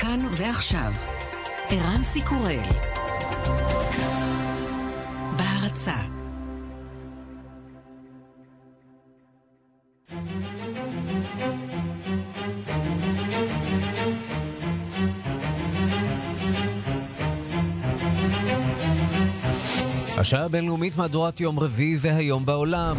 כאן ועכשיו, ערן סיקורל. בהרצה השעה הבינלאומית מהדורת יום רביעי והיום בעולם.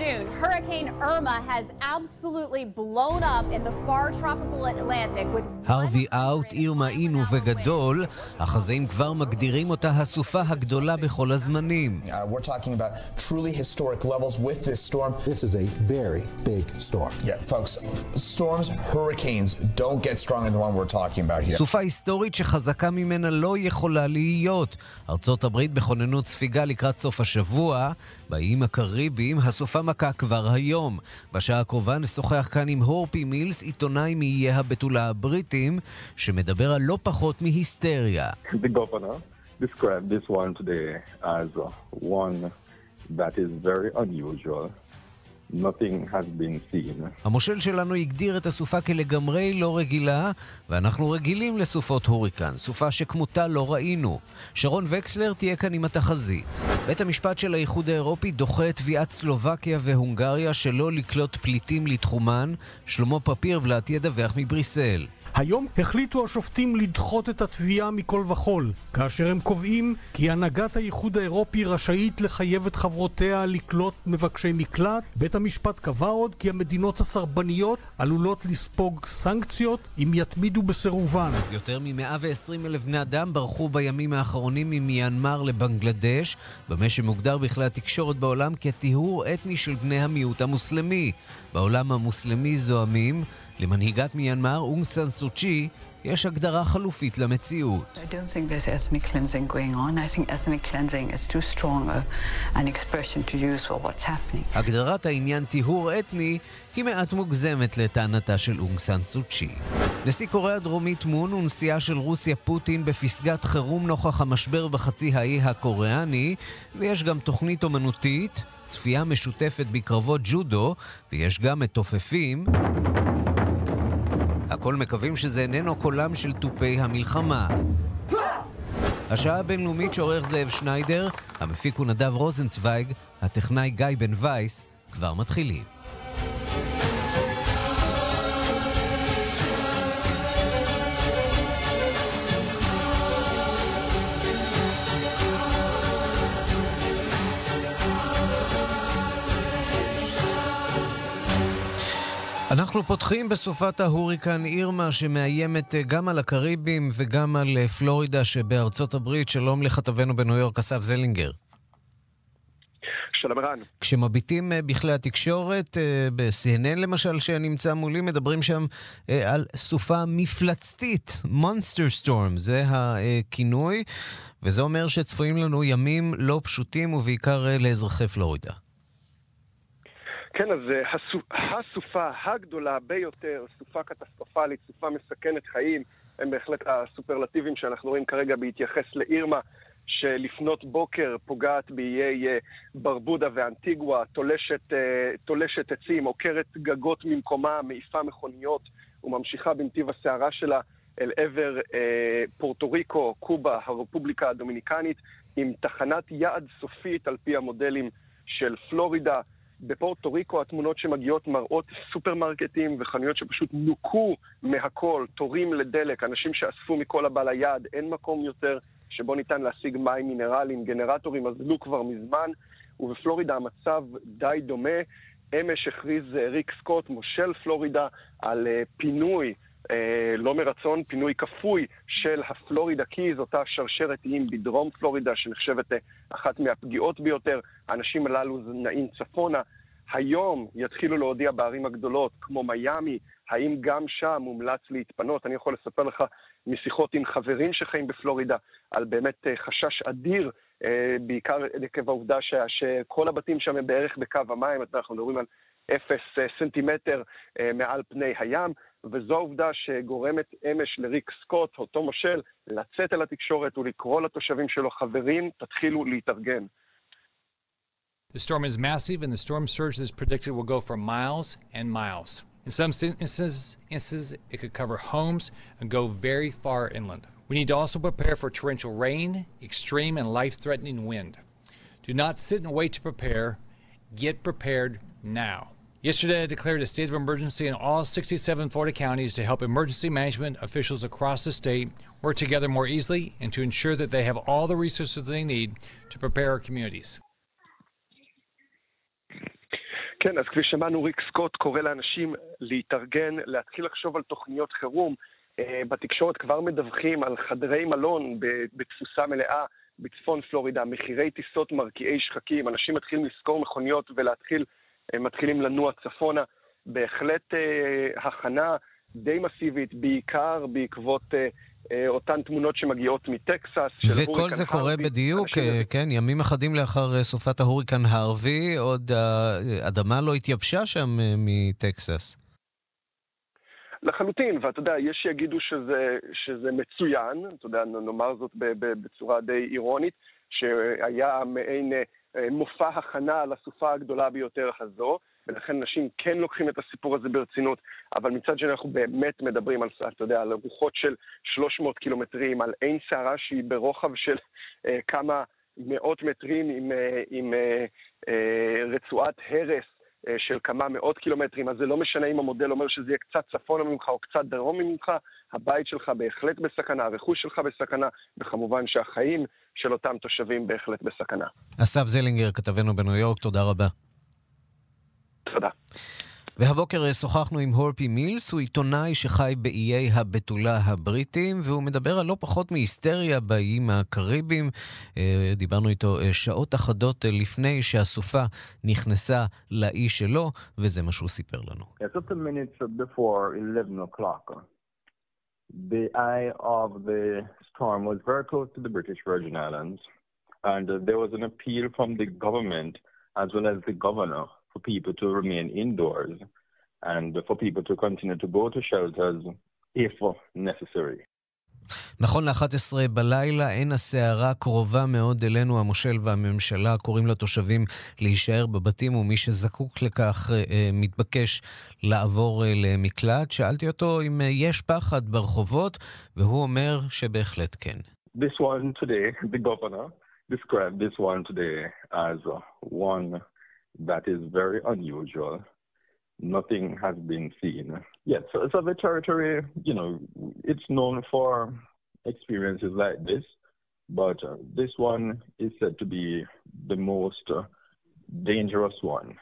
Afternoon, Hurricane Irma has absolutely blown up in the far tropical Atlantic with הרווי אאוט, עיר מעין ובגדול, החזאים כבר מגדירים אותה הסופה הגדולה בכל הזמנים. Uh, we're talking about truly historic levels with this storm. This is a very big storm. Yeah, folks, storms, hurricanes don't get stronger than the one we're talking about here. סופה היסטורית שחזקה ממנה לא יכולה להיות. ארצות הברית בכוננות ספיגה לקראת סוף השבוע. באיים הקריביים הסופה מכה כבר היום. בשעה הקרובה נשוחח כאן עם הורפי מילס, עיתונאי מאיי הבתולה הבריטים, שמדבר על לא פחות מהיסטריה. Described this one today as one that is very unusual. Nothing has been seen. המושל שלנו הגדיר את הסופה כלגמרי לא רגילה, ואנחנו רגילים לסופות הוריקן, סופה שכמותה לא ראינו. שרון וקסלר תהיה כאן עם התחזית. בית המשפט של האיחוד האירופי דוחה את תביעת סלובקיה והונגריה שלא לקלוט פליטים לתחומן. שלמה פפירבלט ידווח מבריסל. היום החליטו השופטים לדחות את התביעה מכל וכול, כאשר הם קובעים כי הנהגת האיחוד האירופי רשאית לחייב את חברותיה לקלוט מבקשי מקלט. בית המשפט קבע עוד כי המדינות הסרבניות עלולות לספוג סנקציות אם יתמידו בסירובן. יותר מ-120 אלף בני אדם ברחו בימים האחרונים ממיינמר לבנגלדש, במה שמוגדר בכלי התקשורת בעולם כטיהור אתני של בני המיעוט המוסלמי. בעולם המוסלמי זועמים למנהיגת מיינמר, אונג סן סוצ'י, יש הגדרה חלופית למציאות. הגדרת העניין טיהור אתני היא מעט מוגזמת לטענתה של אונג סן סוצ'י. נשיא קוריאה הדרומית מון ונשיאה של רוסיה פוטין בפסגת חירום נוכח המשבר בחצי האי הקוריאני, ויש גם תוכנית אומנותית, צפייה משותפת בקרבות ג'ודו, ויש גם מתופפים. הכל מקווים שזה איננו קולם של תופי המלחמה. השעה הבינלאומית שעורך זאב שניידר, המפיק הוא נדב רוזנצוויג, הטכנאי גיא בן וייס, כבר מתחילים. אנחנו פותחים בסופת ההוריקן אירמה שמאיימת אה, גם על הקריבים וגם על אה, פלורידה שבארצות הברית. שלום לכתבנו בניו יורק, אסף זלינגר. שלום ערן. כשמביטים אה, בכלי התקשורת, ב-CNN למשל, שנמצא מולי, מדברים שם על סופה מפלצתית, מונסטר סטורם, זה הכינוי, וזה אומר שצפויים לנו ימים לא פשוטים ובעיקר לאזרחי פלורידה. כן, אז הסופה הגדולה ביותר, סופה קטסטרופלית, סופה מסכנת חיים, הם בהחלט הסופרלטיבים שאנחנו רואים כרגע בהתייחס לאירמה, שלפנות בוקר פוגעת באיי ברבודה ואנטיגווה, תולשת, תולשת עצים, עוקרת גגות ממקומה, מעיפה מכוניות וממשיכה בנתיב הסערה שלה אל עבר אה, פורטו ריקו, קובה, הרפובליקה הדומיניקנית, עם תחנת יעד סופית על פי המודלים של פלורידה. בפורטו ריקו התמונות שמגיעות מראות סופרמרקטים וחנויות שפשוט נוקו מהכל, תורים לדלק, אנשים שאספו מכל הבא ליד, אין מקום יותר שבו ניתן להשיג מים מינרליים, גנרטורים אזלו כבר מזמן, ובפלורידה המצב די דומה. אמש הכריז ריק סקוט, מושל פלורידה, על uh, פינוי אה, לא מרצון, פינוי כפוי של הפלורידה קיז, אותה שרשרת איים בדרום פלורידה, שנחשבת אה, אחת מהפגיעות ביותר. האנשים הללו נעים צפונה. היום יתחילו להודיע בערים הגדולות, כמו מיאמי, האם גם שם מומלץ להתפנות. אני יכול לספר לך משיחות עם חברים שחיים בפלורידה, על באמת אה, חשש אדיר, בעיקר עקב העובדה שכל הבתים שם הם בערך בקו המים, אנחנו מדברים על אפס סנטימטר מעל פני הים. וזו העובדה שגורמת אמש לריק סקוט, אותו מושל, לצאת אל התקשורת ולקרוא לתושבים שלו, חברים, תתחילו להתארגן. The storm is massive and the storm surge that is predicted will go for miles and miles. In some instances, instances, it could cover homes and go very far inland. We need to also prepare for torrential rain, extreme and life threatening wind. Do not sit and wait to prepare. Get prepared now. Yesterday, I declared a state of emergency in all 67 Florida counties to help emergency management officials across the state work together more easily and to ensure that they have all the resources they need to prepare our communities. כן, אז כפי שמענו, ריק סקוט קורא לאנשים להתארגן, להתחיל לחשוב על תוכניות חירום. בתקשורת כבר מדווחים על חדרי מלון בתפוסה מלאה בצפון פלורידה, מחירי טיסות מרקיעי שחקים, אנשים מתחילים לשכור מכוניות ולהתחיל, מתחילים לנוע צפונה. בהחלט הכנה די מסיבית, בעיקר בעקבות אותן תמונות שמגיעות מטקסס. וכל זה קורה בדיוק, כן, ימים אחדים לאחר סופת ההוריקן הערבי, עוד האדמה לא התייבשה שם מטקסס. לחלוטין, ואתה יודע, יש שיגידו שזה, שזה מצוין, אתה יודע, נאמר זאת בצורה די אירונית, שהיה מעין מופע הכנה לסופה הגדולה ביותר הזו, ולכן אנשים כן לוקחים את הסיפור הזה ברצינות, אבל מצד שני אנחנו באמת מדברים על, אתה יודע, על רוחות של 300 קילומטרים, על עין סערה שהיא ברוחב של אה, כמה מאות מטרים עם, אה, עם אה, אה, רצועת הרס אה, של כמה מאות קילומטרים, אז זה לא משנה אם המודל אומר שזה יהיה קצת צפונה ממך או קצת דרום ממך, הבית שלך בהחלט בסכנה, הרכוש שלך בסכנה, וכמובן שהחיים של אותם תושבים בהחלט בסכנה. אסף זלינגר, כתבנו בניו יורק, תודה רבה. תודה. והבוקר שוחחנו עם הורפי מילס, הוא עיתונאי שחי באיי הבתולה הבריטים, והוא מדבר על לא פחות מהיסטריה באיים הקריביים. דיברנו איתו שעות אחדות לפני שהסופה נכנסה לאי שלו, וזה מה שהוא סיפר לנו. The eye of the storm was very close to the British Virgin Islands, and uh, there was an appeal from the government as well as the governor for people to remain indoors and for people to continue to go to shelters if necessary. נכון ל-11 בלילה, אין הסערה קרובה מאוד אלינו, המושל והממשלה קוראים לתושבים להישאר בבתים, ומי שזקוק לכך מתבקש לעבור למקלט. שאלתי אותו אם יש פחד ברחובות, והוא אומר שבהחלט כן. This one today, the governor described this one today as one that is very unusual. Nothing has been seen. yet. so, so the territory, you know, it's known for experiences like this, but uh, this one is said to be the most uh, dangerous one.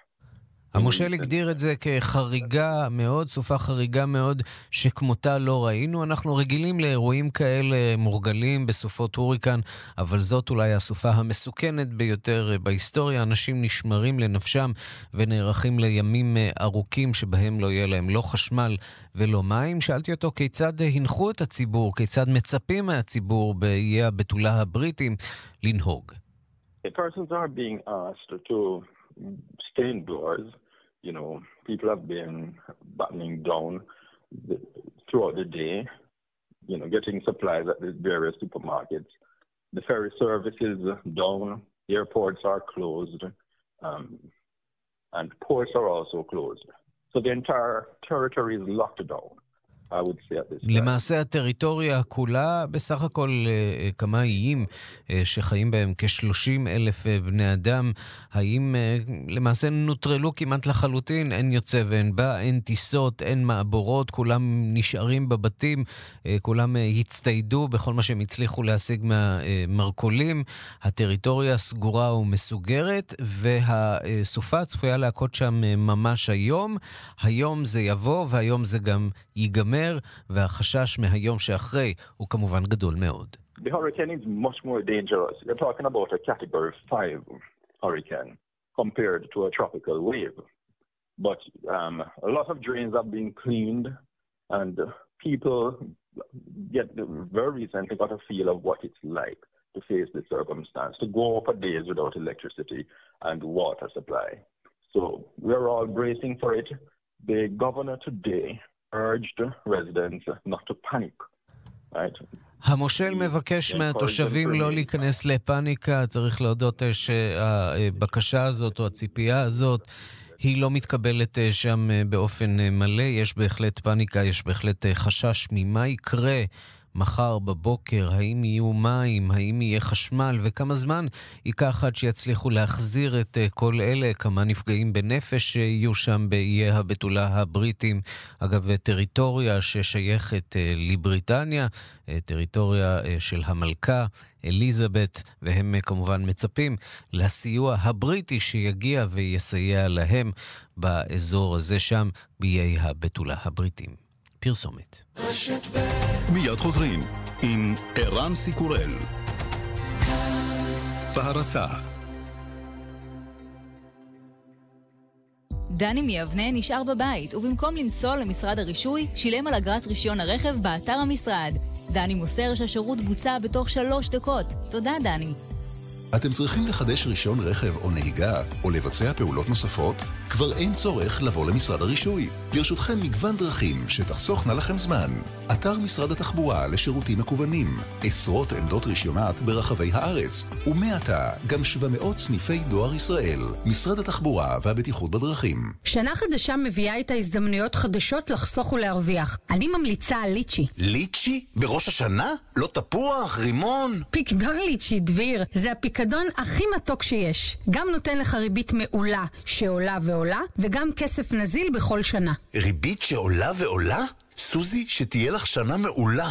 המושל הגדיר את זה כחריגה מאוד, סופה חריגה מאוד, שכמותה לא ראינו. אנחנו רגילים לאירועים כאלה מורגלים בסופות הוריקן, אבל זאת אולי הסופה המסוכנת ביותר בהיסטוריה. אנשים נשמרים לנפשם ונערכים לימים ארוכים שבהם לא יהיה להם לא חשמל ולא מים. שאלתי אותו כיצד הנחו את הציבור, כיצד מצפים מהציבור באיי הבתולה הבריטים לנהוג. Persons are being asked to stay indoors. You know, people have been battening down the, throughout the day, you know, getting supplies at the various supermarkets. The ferry service is down, airports are closed, um, and ports are also closed. So the entire territory is locked down. למעשה הטריטוריה כולה, בסך הכל כמה איים שחיים בהם כ-30 אלף בני אדם, האיים למעשה נוטרלו כמעט לחלוטין, אין יוצא ואין בא, אין טיסות, אין מעבורות, כולם נשארים בבתים, כולם הצטיידו בכל מה שהם הצליחו להשיג מהמרכולים. הטריטוריה סגורה ומסוגרת, והסופה צפויה להכות שם ממש היום. היום זה יבוא והיום זה גם ייגמר. והחשש מהיום שאחרי הוא כמובן גדול מאוד. The hurricane is much more dangerous. You're talking about a category 5 hurricane compared to a tropical wave. But um, a lot of drains have been cleaned and people get very recently got a feel of what it's like to face this circumstance, to go for days without electricity and water supply. So we're all bracing for it. The governor today urged residents not to panic. Right? המושל מבקש מהתושבים לא להיכנס לפאניקה, צריך להודות שהבקשה הזאת או הציפייה הזאת היא לא מתקבלת שם באופן מלא, יש בהחלט פאניקה, יש בהחלט חשש ממה יקרה מחר בבוקר, האם יהיו מים, האם יהיה חשמל, וכמה זמן ייקח עד שיצליחו להחזיר את אה, כל אלה, כמה נפגעים בנפש יהיו שם באיי הבתולה הבריטים. אגב, טריטוריה ששייכת אה, לבריטניה, אה, טריטוריה של המלכה אליזבת, והם כמובן מצפים לסיוע הבריטי שיגיע ויסייע להם באזור הזה שם, באיי הבתולה הבריטים. פרסומת. מיד חוזרים עם ערן סיקורל. בהרצה דני מיבנה נשאר בבית, ובמקום לנסוע למשרד הרישוי, שילם על אגרת רישיון הרכב באתר המשרד. דני מוסר שהשירות בוצע בתוך שלוש דקות. תודה, דני. אתם צריכים לחדש רישיון רכב או נהיגה, או לבצע פעולות נוספות? כבר אין צורך לבוא למשרד הרישוי. לרשותכם מגוון דרכים שתחסוכנה לכם זמן. אתר משרד התחבורה לשירותים מקוונים, עשרות עמדות רישיונות ברחבי הארץ, ומעתה גם 700 סניפי דואר ישראל, משרד התחבורה והבטיחות בדרכים. שנה חדשה מביאה איתה הזדמנויות חדשות לחסוך ולהרוויח. אני ממליצה על ליצ'י. ליצ'י? בראש השנה? לא תפוח? רימון? פיקדון ליצ'י, דביר. זה הפיקדון הכי מתוק שיש. גם נותן לך ריבית מעולה שעולה. ועולה, וגם כסף נזיל בכל שנה. ריבית שעולה ועולה? סוזי, שתהיה לך שנה מעולה.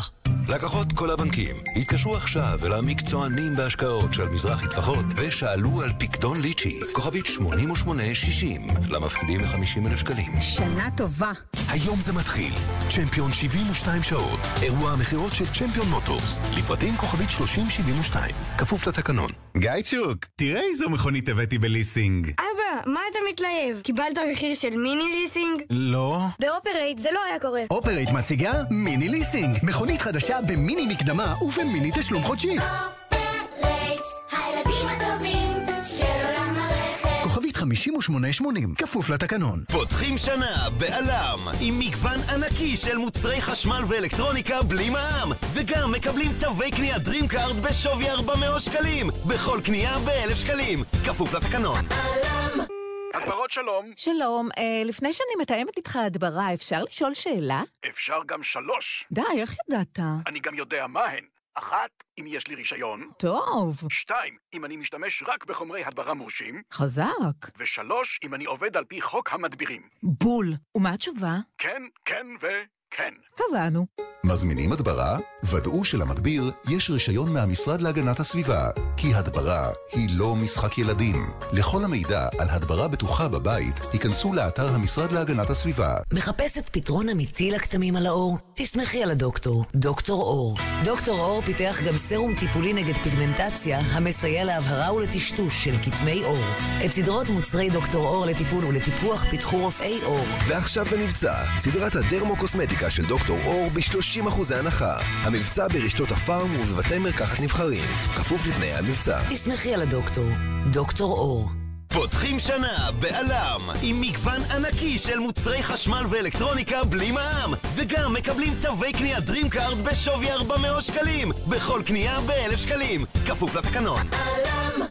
לקוחות כל הבנקים, התקשרו עכשיו אל המקצוענים בהשקעות של מזרחי טפחות ושאלו על פקדון ליצ'י, כוכבית 8860, למפקידים מ-50 אלף שקלים. שנה טובה. היום זה מתחיל. צ'מפיון 72 שעות. אירוע המכירות של צ'מפיון מוטורס. לפרטים כוכבית 3072. כפוף לתקנון. צ'וק, תראה איזו מכונית הבאתי בליסינג. אבא, מה אתה מתלהב? קיבלת מחיר של מיני ליסינג? לא. באופרייט זה לא היה קורה. אופרייט מציגה מיני ליסינג. מכונית חדשה במיני מקדמה ובמיני תשלום חודשי. אופרייט, הילדים הטובים של עולם הרכב. כוכבית 5880, כפוף לתקנון. פותחים שנה בעלם עם מגוון ענקי של מוצרי חשמל ואלקטרוניקה בלי מע"מ וגם מקבלים תווי קנייה DreamCard בשווי 400 שקלים בכל קנייה ב-1,000 שקלים כפוף לתקנון. עלם הדברות שלום. שלום, אה, לפני שאני מתאמת איתך הדברה, אפשר לשאול שאלה? אפשר גם שלוש. די, איך ידעת? אני גם יודע מה הן. אחת, אם יש לי רישיון. טוב. שתיים, אם אני משתמש רק בחומרי הדברה מורשים. חזק. ושלוש, אם אני עובד על פי חוק המדבירים. בול. ומה התשובה? כן, כן ו... כן. קבענו. מזמינים הדברה? ודאו שלמדביר יש רישיון מהמשרד להגנת הסביבה, כי הדברה היא לא משחק ילדים. לכל המידע על הדברה בטוחה בבית, היכנסו לאתר המשרד להגנת הסביבה. מחפשת פתרון אמיתי לכתמים על האור? תסמכי על הדוקטור, דוקטור אור. דוקטור אור פיתח גם סרום טיפולי נגד פיגמנטציה, המסייע להבהרה ולטשטוש של כתמי עור. את סדרות מוצרי דוקטור אור לטיפול ולטיפוח פיתחו רופאי אור. ועכשיו במבצע, סדרת הדרמו-קוסמטיקה של דוקטור אור ב-30% הנחה. המבצע ברשתות הפארם ובבתי מרקחת נבחרים. כפוף לתנאי המבצע. תסמכי על הדוקטור. דוקטור אור. פותחים שנה בעלם עם מגוון ענקי של מוצרי חשמל ואלקטרוניקה בלי מע"מ. וגם מקבלים תווי קנייה DreamCard בשווי 400 שקלים בכל קנייה ב-1,000 שקלים כפוף לתקנון. עלם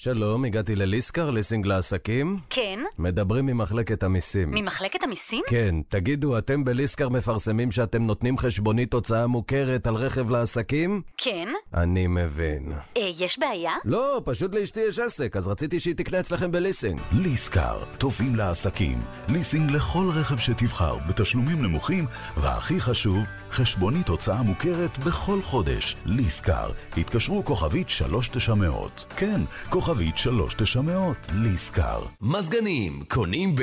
שלום, הגעתי לליסקר, ליסינג לעסקים. כן. מדברים ממחלקת המיסים. ממחלקת המיסים? כן. תגידו, אתם בליסקר מפרסמים שאתם נותנים חשבונית הוצאה מוכרת על רכב לעסקים? כן. אני מבין. אה, יש בעיה? לא, פשוט לאשתי יש עסק, אז רציתי שהיא תקנה אצלכם בליסינג. ליסקר, טובים לעסקים. ליסינג לכל רכב שתבחר, בתשלומים נמוכים, והכי חשוב, חשבונית הוצאה מוכרת בכל חודש. ליסקר, התקשרו כוכבית 3900. כן, כוכבית... כוכבית 3900, ליסקר. מזגנים, קונים ב...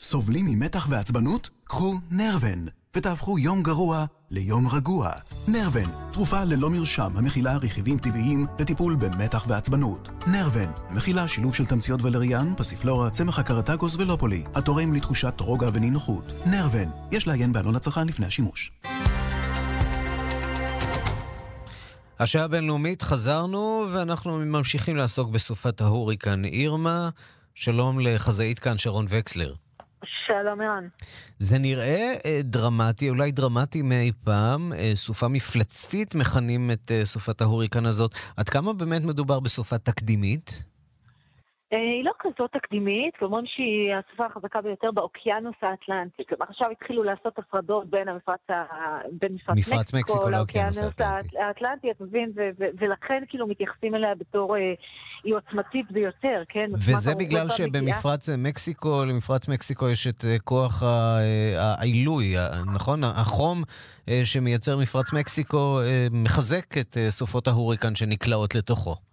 סובלים ממתח ועצבנות? קחו נרוון, ותהפכו יום גרוע ליום רגוע. נרוון, תרופה ללא מרשם המכילה רכיבים טבעיים לטיפול במתח ועצבנות. נרוון, מכילה שילוב של תמציות ולריאן, פסיפלורה, צמח הקרטגוס ולופולי, התורם לתחושת רוגע ונינוחות. נרוון, יש לעיין בעלון הצרכן לפני השימוש. השעה הבינלאומית, חזרנו, ואנחנו ממשיכים לעסוק בסופת ההוריקן אירמה. שלום לחזאית כאן שרון וקסלר. שלום ערן. זה נראה אה, דרמטי, אולי דרמטי מאי פעם. אה, סופה מפלצתית מכנים את אה, סופת ההוריקן הזאת. עד כמה באמת מדובר בסופה תקדימית? אה, היא לא כזאת תקדימית, אומרים שהיא הסופה החזקה ביותר באוקיינוס האטלנטי. כלומר, עכשיו התחילו לעשות הפרדות בין המפרץ, ה... בין מפרץ, מפרץ מקסיקו לאוקיינוס האטלנטי. האטלנטי, אתה מבין? ו- ו- ולכן כאילו מתייחסים אליה בתור, אה, היא עוצמתית ביותר, כן? וזה בגלל שבמפרץ מקסיקו, למפרץ מקסיקו יש את אה, כוח אה, העילוי, נכון? החום שמייצר מפרץ מקסיקו מחזק את סופות ההוריקן שנקלעות לתוכו.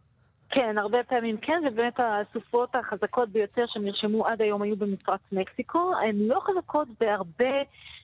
כן, הרבה פעמים כן, ובאמת הסופות החזקות ביותר שנרשמו עד היום היו במפרץ מקסיקו. הן לא חזקות בהרבה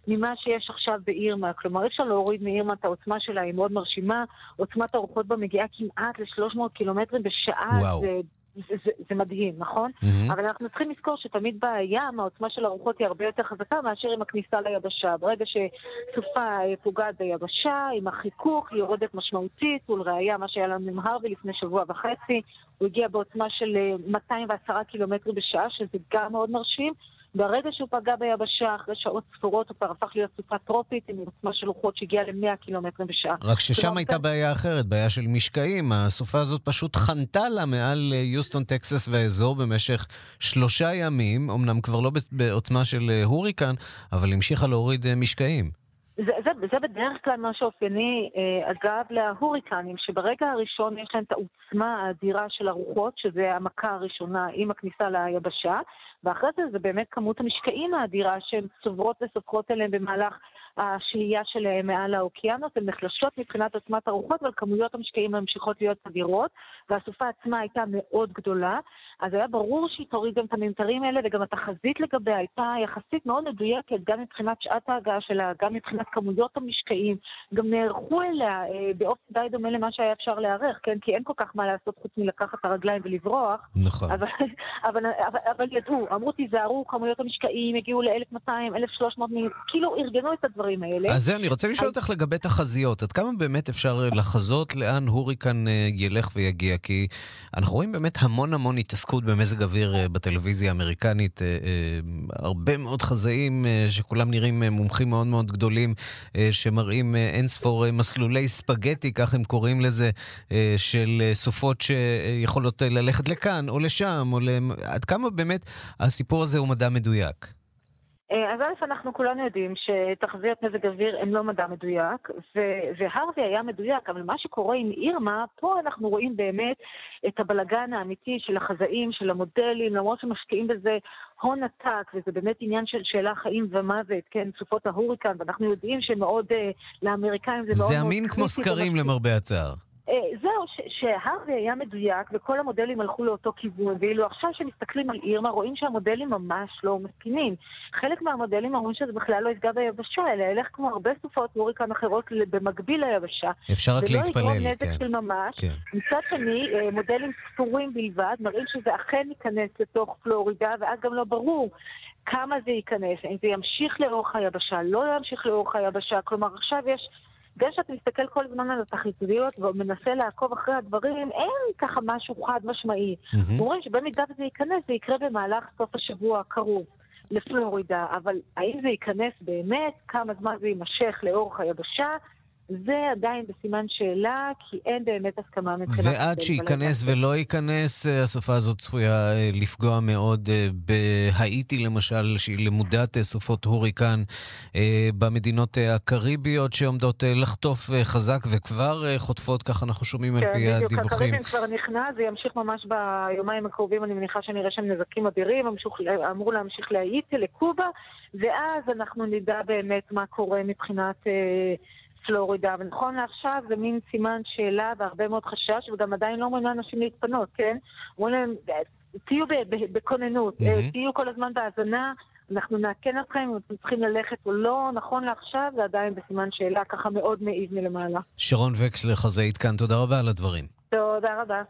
ממה שיש עכשיו באירמה. כלומר, אי אפשר להוריד מאירמה את העוצמה שלה, היא מאוד מרשימה. עוצמת הרוחות בה מגיעה כמעט ל-300 קילומטרים בשעה. וואו. זה זה, זה, זה מדהים, נכון? Mm-hmm. אבל אנחנו צריכים לזכור שתמיד בים העוצמה של הרוחות היא הרבה יותר חזקה מאשר עם הכניסה ליבשה. ברגע שסופה פוגעת ביבשה, עם החיכוך היא יורדת משמעותית, ולראיה מה שהיה לנו עם הרווי לפני שבוע וחצי, הוא הגיע בעוצמה של 210 אה, קילומטרים בשעה, שזה גם מאוד מרשים. ברגע שהוא פגע ביבשה, אחרי שעות ספורות, הוא כבר הפך להיות סופה טרופית עם עוצמה של רוחות שהגיעה ל-100 קילומטרים בשעה. רק ששם הייתה בעיה אחרת, בעיה של משקעים. הסופה הזאת פשוט חנתה לה מעל אה, יוסטון, טקסס והאזור במשך שלושה ימים, אמנם כבר לא בעוצמה של אה, הוריקן, אבל המשיכה להוריד אה, משקעים. זה, זה, זה בדרך כלל מה שאופייני, אגב, להוריקנים, שברגע הראשון יש להם את העוצמה האדירה של הרוחות, שזה המכה הראשונה עם הכניסה ליבשה, ואחרי זה זה באמת כמות המשקעים האדירה שהן צוברות וסופחות אליהן במהלך השהייה שלהם מעל האוקיינוס, הן נחלשות מבחינת עוצמת הרוחות, אבל כמויות המשקעים ממשיכות להיות אדירות, והסופה עצמה הייתה מאוד גדולה, אז היה ברור שהיא תוריד גם את הממטרים האלה, וגם התחזית לגביה הייתה יחסית מאוד מדויקת, גם מבחינת שעת ההגעה שלה, גם מבחינת כמויות המשקעים, גם נערכו אליה אה, באופן די דומה למה שהיה אפשר להיערך, כן? כי אין כל כך מה לעשות חוץ מלקחת את הרגליים ולברוח. נכון. אבל, אבל, אבל, אבל ידעו, אמרו תיזהרו, כמויות המשקעים הגיעו ל-1200, 1300, כאילו ארגנו את הדברים. הדברים האלה. אז אני רוצה לשאול אותך לגבי תחזיות. עד כמה באמת אפשר לחזות לאן הוריקן אה, ילך ויגיע? כי אנחנו רואים באמת המון המון התעסקות במזג אוויר אה, בטלוויזיה האמריקנית. אה, הרבה מאוד חזאים שכולם נראים מומחים מאוד מאוד גדולים, שמראים אין ספור מסלולי ספגטי, כך הם קוראים לזה, של סופות שיכולות ללכת לכאן או לשם, או למ... עד כמה באמת הסיפור הזה הוא מדע מדויק? אה, אז א', אנחנו כולנו יודעים שתחזיות מזג אוויר הן לא מדע מדויק, והרווי היה מדויק, אבל מה שקורה עם אירמה, פה אנחנו רואים באמת את הבלגן האמיתי של החזאים, של המודלים, למרות שמשקיעים בזה הון עתק, וזה באמת עניין של שאלה חיים ומוות, כן, סופות ההוריקן, ואנחנו יודעים שמאוד, uh, לאמריקאים זה מאוד מאוד... זה אמין כמו סקרים למרבה הצער. אה, זהו, שהרווי היה מדויק וכל המודלים הלכו לאותו כיוון, ואילו עכשיו כשמסתכלים על אירמה רואים שהמודלים ממש לא מסכימים. חלק מהמודלים אומרים שזה בכלל לא יפגע ביבשה, אלא ילך כמו הרבה סופות הוריקן אחרות במקביל ליבשה. אפשר רק להתפלל, ולא יגרום נזק כן. של ממש. כן. מצד שני, אה, מודלים ספורים בלבד מראים שזה אכן ייכנס לתוך פלורידה, ואז גם לא ברור כמה זה ייכנס, אם זה ימשיך לאורך היבשה, לא ימשיך לאורך היבשה. כלומר, עכשיו יש... זה שאתה מסתכל כל הזמן על התכליתיות ומנסה לעקוב אחרי הדברים, אין ככה משהו חד משמעי. Mm-hmm. אומרים שבמידה וזה ייכנס, זה יקרה במהלך סוף השבוע הקרוב לפלורידה, אבל האם זה ייכנס באמת, כמה זמן זה יימשך לאורך היבשה, זה עדיין בסימן שאלה, כי אין באמת הסכמה מבחינת... ועד שייכנס ולא ייכנס, אה, הסופה הזאת צפויה אה, לפגוע מאוד אה, בהאיטי למשל, שהיא למודת סופות הוריקן במדינות הקריביות שעומדות לחטוף חזק וכבר חוטפות, ככה אנחנו שומעים כן, על פי הדיווחים. כן, בדיוק, הקריבים כבר נכנס, זה ימשיך ממש ביומיים הקרובים, אני מניחה שנראה שם נזקים אדירים, אמרו להמשיך להאיטי, לקובה, ואז אנחנו נדע באמת מה קורה מבחינת... פלורידה, ונכון לעכשיו זה מין סימן שאלה והרבה מאוד חשש, וגם עדיין לא אומרים לאנשים להתפנות, כן? אומרים להם, תהיו בכוננות, mm-hmm. תהיו כל הזמן בהאזנה, אנחנו נעקן אתכם אם אתם צריכים ללכת או לא, נכון לעכשיו זה עדיין בסימן שאלה ככה מאוד מעיב מלמעלה. שרון וקסלר, חזאית כאן, תודה רבה על הדברים. תודה רבה.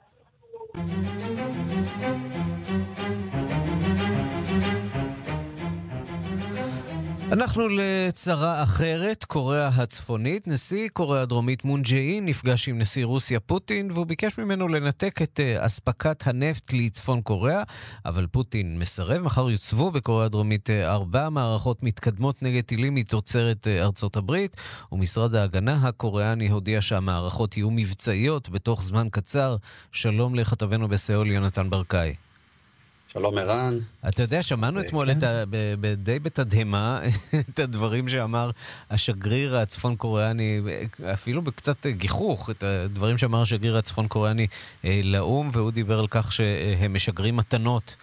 אנחנו לצרה אחרת, קוריאה הצפונית. נשיא קוריאה הדרומית מון ג'אי נפגש עם נשיא רוסיה פוטין, והוא ביקש ממנו לנתק את uh, אספקת הנפט לצפון קוריאה, אבל פוטין מסרב. מחר יוצבו בקוריאה הדרומית uh, ארבע מערכות מתקדמות נגד טילים מתוצרת uh, ארצות הברית, ומשרד ההגנה הקוריאני הודיע שהמערכות יהיו מבצעיות בתוך זמן קצר. שלום לכתבנו בסיאול, יונתן ברקאי. שלום ערן. אתה יודע, שמענו אתמול כן. ה... די בתדהמה את הדברים שאמר השגריר הצפון קוריאני, אפילו בקצת גיחוך, את הדברים שאמר השגריר הצפון קוריאני אה, לאו"ם, והוא דיבר על כך שהם משגרים מתנות.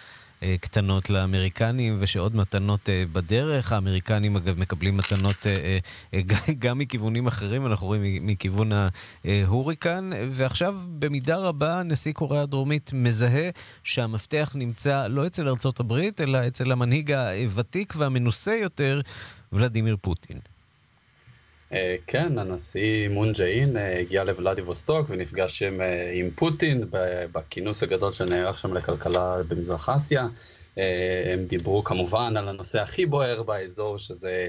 אה, קטנות לאמריקנים ושעוד מתנות אה, בדרך. האמריקנים אגב מקבלים מתנות אה, גם מכיוונים אחרים, אנחנו רואים מכיוון ההוריקן, ועכשיו במידה רבה נשיא קוריאה הדרומית מזהה שהמפתח נמצא לא אצל ארצות הברית, אלא אצל המנהיג הוותיק והמנוסה יותר, ולדימיר פוטין. אה, כן, הנשיא מון ג'אין אה, הגיע לוולדיווסטוק ונפגש עם, אה, עם פוטין בכינוס הגדול שנערך שם לכלכלה במזרח אסיה. הם דיברו כמובן על הנושא הכי בוער באזור, שזה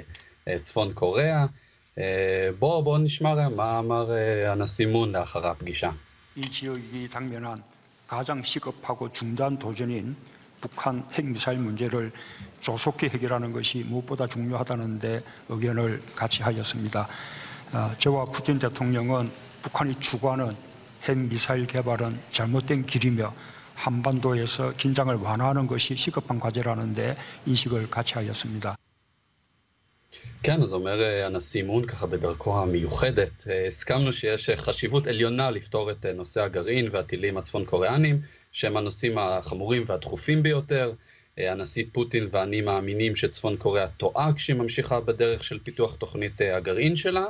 צפון קוריאה. בואו בוא נשמע מה אמר הנשיא מון לאחר הפגישה. 북한 핵미사일 문제를 조속히 해결하는 것이 무엇보다 중요하다는 데 의견을 같이 하였습니다. 저와 푸틴 대통령은 북한이 추구하는 핵미사일 개발은 잘못된 길이며 한반도에서 긴장을 완화하는 것이 시급한 과제라는 데 인식을 같이 하였습니다. כן, אז אומר הנשיא מון ככה בדרכו המיוחדת, הסכמנו שיש חשיבות עליונה לפתור את נושא הגרעין והטילים הצפון קוריאנים, שהם הנושאים החמורים והדחופים ביותר. הנשיא פוטין ואני מאמינים שצפון קוריאה טועה כשהיא ממשיכה בדרך של פיתוח תוכנית הגרעין שלה,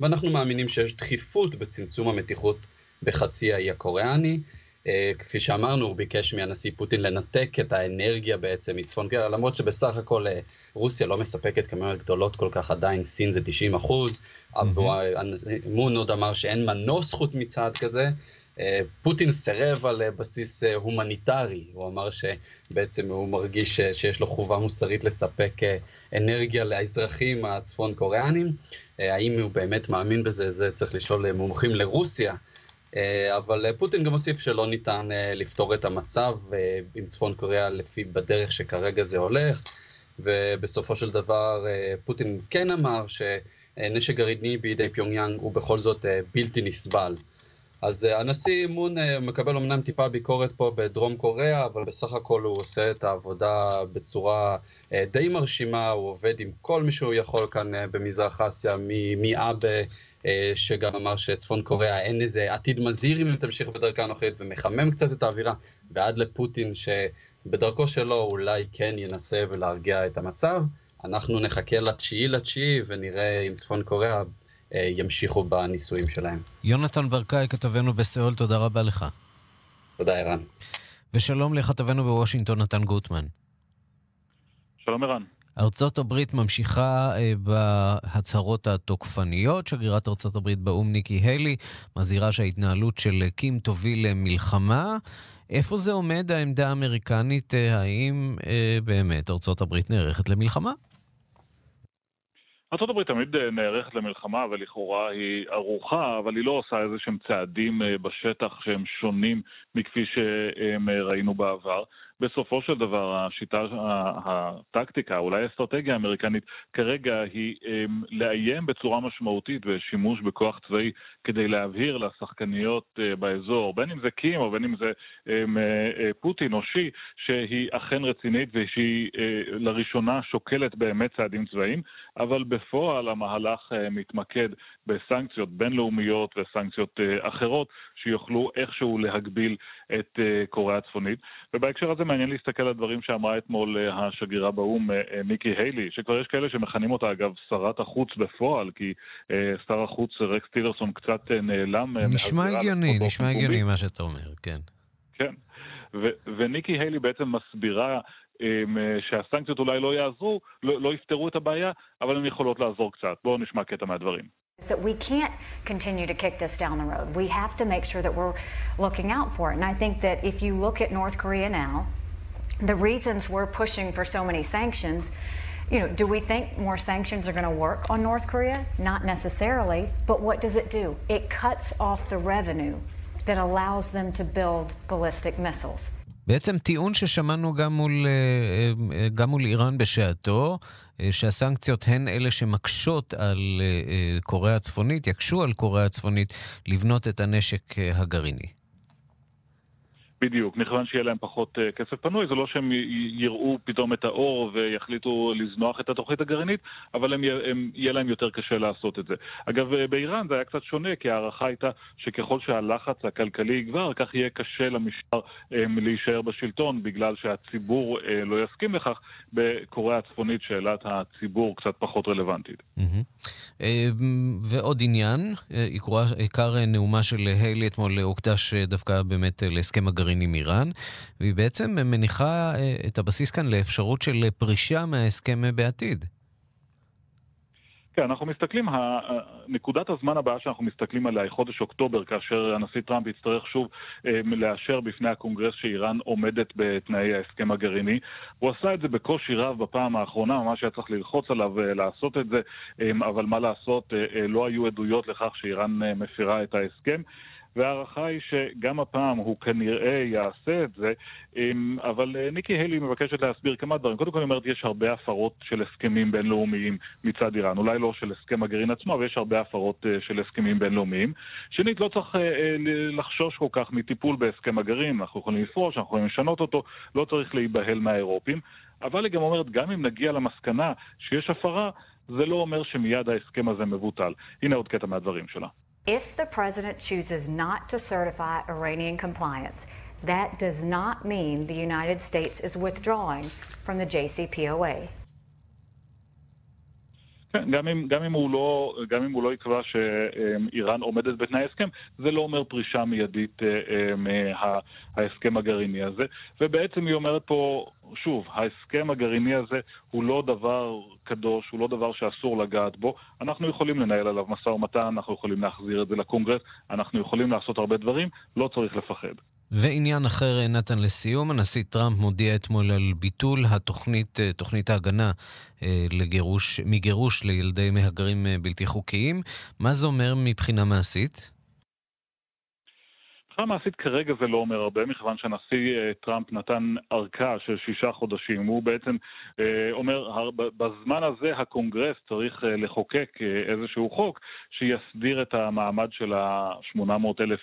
ואנחנו מאמינים שיש דחיפות בצמצום המתיחות בחצי האי הקוריאני. אה, כפי שאמרנו, הוא ביקש מהנשיא פוטין לנתק את האנרגיה בעצם מצפון קוריאה, למרות שבסך הכל אה, רוסיה לא מספקת כמויות גדולות כל כך, עדיין סין זה 90 אחוז, אבל מון עוד אמר שאין מנוס חוץ מצעד כזה. אה, פוטין סירב על בסיס הומניטרי, הוא אמר שבעצם הוא מרגיש שיש לו חובה מוסרית לספק אנרגיה לאזרחים הצפון קוריאנים. האם הוא באמת מאמין בזה, זה צריך לשאול מומחים לרוסיה. אה, אבל פוטין גם הוסיף שלא ניתן אה, לפתור את המצב אה, עם צפון קוריאה לפי בדרך שכרגע זה הולך, ובסופו של דבר פוטין כן אמר שנשק גרעיני בידי פיונגיאנג הוא בכל זאת בלתי נסבל. אז הנשיא מון מקבל אמנם טיפה ביקורת פה בדרום קוריאה, אבל בסך הכל הוא עושה את העבודה בצורה די מרשימה, הוא עובד עם כל מי שהוא יכול כאן במזרח אסיה, מאבה אה, שגם אמר שצפון קוריאה אין איזה עתיד מזהיר אם תמשיך בדרכה הנוכחית ומחמם קצת את האווירה, ועד לפוטין שבדרכו שלו אולי כן ינסה ולהרגיע את המצב. אנחנו נחכה לתשיעי לתשיעי ונראה אם צפון קוריאה אה, ימשיכו בניסויים שלהם. יונתן ברקאי, כתבנו בסיאול, תודה רבה לך. תודה, ערן. ושלום לכתבנו בוושינגטון, נתן גוטמן. שלום, ערן. ארצות הברית ממשיכה אה, בהצהרות התוקפניות. שגרירת ארצות הברית באו"ם ניקי היילי מזהירה שההתנהלות של קים תוביל למלחמה. איפה זה עומד העמדה האמריקנית? אה, האם אה, באמת ארצות הברית נערכת למלחמה? ארה"ב תמיד אה, נערכת למלחמה ולכאורה היא ערוכה, אבל היא לא עושה איזה שהם צעדים אה, בשטח שהם שונים מכפי שראינו בעבר. בסופו של דבר השיטה, הטקטיקה, אולי האסטרטגיה האמריקנית כרגע היא אמ, לאיים בצורה משמעותית בשימוש בכוח צבאי כדי להבהיר לשחקניות אה, באזור, בין אם זה קים או בין אם זה אמ, אה, אה, פוטין או שי, שהיא אכן רצינית ושהיא לראשונה שוקלת באמת צעדים צבאיים, אבל בפועל המהלך מתמקד בסנקציות בינלאומיות וסנקציות אחרות שיוכלו איכשהו להגביל את קוריאה הצפונית. ובהקשר הזה מעניין להסתכל על דברים שאמרה אתמול אה, השגרירה באו"ם, אה, אה, ניקי היילי, שכבר יש כאלה שמכנים אותה אגב שרת החוץ בפועל, כי שר החוץ רקס טילרסון קצת נעלם. נשמע הגיוני, נשמע הגיוני מה שאתה אומר, כן. כן, וניקי היילי בעצם מסבירה שהסנקציות אולי לא יעזרו, לא, לא יפתרו את הבעיה, אבל הן יכולות לעזור קצת. בואו נשמע קטע מהדברים. that we can't continue to kick this down the road. We have to make sure that we're looking out for it. And I think that if you look at North Korea now, the reasons we're pushing for so many sanctions, you know, do we think more sanctions are going to work on North Korea? Not necessarily, but what does it do? It cuts off the revenue that allows them to build ballistic missiles. בעצם טיעון ששמענו גם מול, גם מול איראן בשעתו, שהסנקציות הן אלה שמקשות על קוריאה הצפונית, יקשו על קוריאה הצפונית לבנות את הנשק הגרעיני. בדיוק, מכיוון שיהיה להם פחות uh, כסף פנוי, זה לא שהם יראו פתאום את האור ויחליטו לזנוח את התוכנית הגרעינית, אבל הם, הם, יהיה להם יותר קשה לעשות את זה. אגב, uh, באיראן זה היה קצת שונה, כי ההערכה הייתה שככל שהלחץ הכלכלי יגבר, כך יהיה קשה למשטר um, להישאר בשלטון, בגלל שהציבור uh, לא יסכים לכך. בקוריאה הצפונית שאלת הציבור קצת פחות רלוונטית. Mm-hmm. ועוד עניין, עיקר נאומה של היילי אתמול הוקדש דווקא באמת להסכם הגרעין. הגרעין עם איראן, והיא בעצם מניחה אה, את הבסיס כאן לאפשרות של פרישה מההסכם בעתיד. כן, אנחנו מסתכלים, נקודת הזמן הבאה שאנחנו מסתכלים עליה היא חודש אוקטובר, כאשר הנשיא טראמפ יצטרך שוב אה, לאשר בפני הקונגרס שאיראן עומדת בתנאי ההסכם הגרעיני. הוא עשה את זה בקושי רב בפעם האחרונה, ממש היה צריך ללחוץ עליו לעשות את זה, אה, אבל מה לעשות, לא היו עדויות לכך שאיראן מפירה את ההסכם. וההערכה היא שגם הפעם הוא כנראה יעשה את זה, אבל אה, ניקי היילי מבקשת להסביר כמה דברים. קודם כל היא אומרת, יש הרבה הפרות של הסכמים בינלאומיים מצד איראן. אולי לא של הסכם הגרעין עצמו, אבל יש הרבה הפרות אה, של הסכמים בינלאומיים. שנית, לא צריך אה, לחשוש כל כך מטיפול בהסכם הגרעין. אנחנו יכולים לפרוש, אנחנו יכולים לשנות אותו, לא צריך להיבהל מהאירופים. אבל היא גם אומרת, גם אם נגיע למסקנה שיש הפרה, זה לא אומר שמיד ההסכם הזה מבוטל. הנה עוד קטע מהדברים שלה. If the president chooses not to certify Iranian compliance, that does not mean the United States is withdrawing from the JCPOA. כן, גם אם, גם, אם הוא לא, גם אם הוא לא יקבע שאיראן עומדת בתנאי ההסכם, זה לא אומר פרישה מיידית אה, אה, מההסכם הגרעיני הזה. ובעצם היא אומרת פה, שוב, ההסכם הגרעיני הזה הוא לא דבר קדוש, הוא לא דבר שאסור לגעת בו. אנחנו יכולים לנהל עליו משא ומתן, אנחנו יכולים להחזיר את זה לקונגרס, אנחנו יכולים לעשות הרבה דברים, לא צריך לפחד. ועניין אחר, נתן, לסיום, הנשיא טראמפ מודיע אתמול על ביטול התוכנית, אה, תוכנית ההגנה אה, לגירוש, מגירוש לילדי מהגרים אה, בלתי חוקיים. מה זה אומר מבחינה מעשית? מבחינה מעשית כרגע זה לא אומר הרבה, מכיוון שהנשיא אה, טראמפ נתן ארכה של שישה חודשים. הוא בעצם אה, אומר, בזמן הזה הקונגרס צריך אה, לחוקק איזשהו חוק שיסדיר את המעמד של ה-800 אלף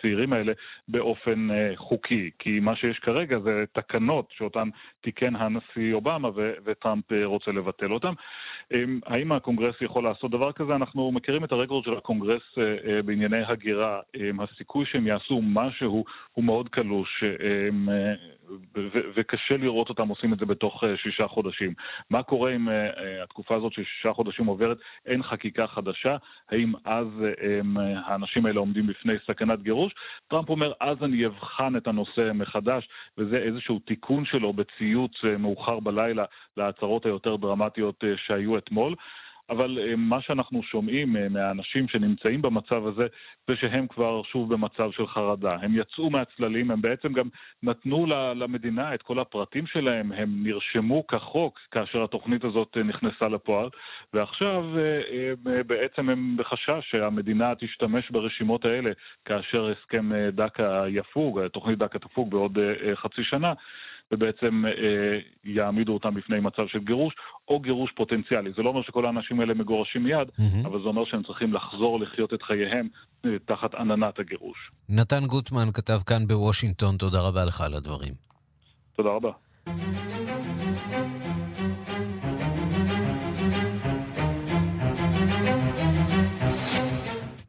צעירים האלה באופן חוקי. כי מה שיש כרגע זה תקנות שאותן תיקן הנשיא אובמה וטראמפ רוצה לבטל אותן. האם הקונגרס יכול לעשות דבר כזה? אנחנו מכירים את הרקורד של הקונגרס בענייני הגירה. הסיכוי שהם יעשו משהו הוא מאוד קלוש, אה, וקשה לראות אותם עושים את זה בתוך אה, שישה חודשים. מה קורה אם אה, התקופה הזאת של שישה חודשים עוברת, אין חקיקה חדשה? האם אז האנשים האלה עומדים בפני סכנת גירוש? טראמפ אומר, אז אני אבחן את הנושא מחדש, וזה איזשהו תיקון שלו בציוץ מאוחר בלילה להצהרות היותר דרמטיות שהיו אתמול. אבל אה, מה שאנחנו שומעים אה, מהאנשים שנמצאים במצב הזה, זה שהם כבר שוב במצב של חרדה. הם יצאו מהצללים, הם בעצם גם נתנו למדינה את כל הפרטים שלהם, הם נרשמו כחוק כאשר התוכנית הזאת אה, נכנסה לפועל, ועכשיו בעצם הם בחשש שהמדינה תשתמש ברשימות האלה כאשר הסכם דקה יפוג, תוכנית דקה תפוג בעוד חצי שנה. ובעצם אה, יעמידו אותם בפני מצב של גירוש, או גירוש פוטנציאלי. זה לא אומר שכל האנשים האלה מגורשים מיד, mm-hmm. אבל זה אומר שהם צריכים לחזור לחיות את חייהם אה, תחת עננת הגירוש. נתן גוטמן כתב כאן בוושינגטון, תודה רבה לך על הדברים. תודה רבה.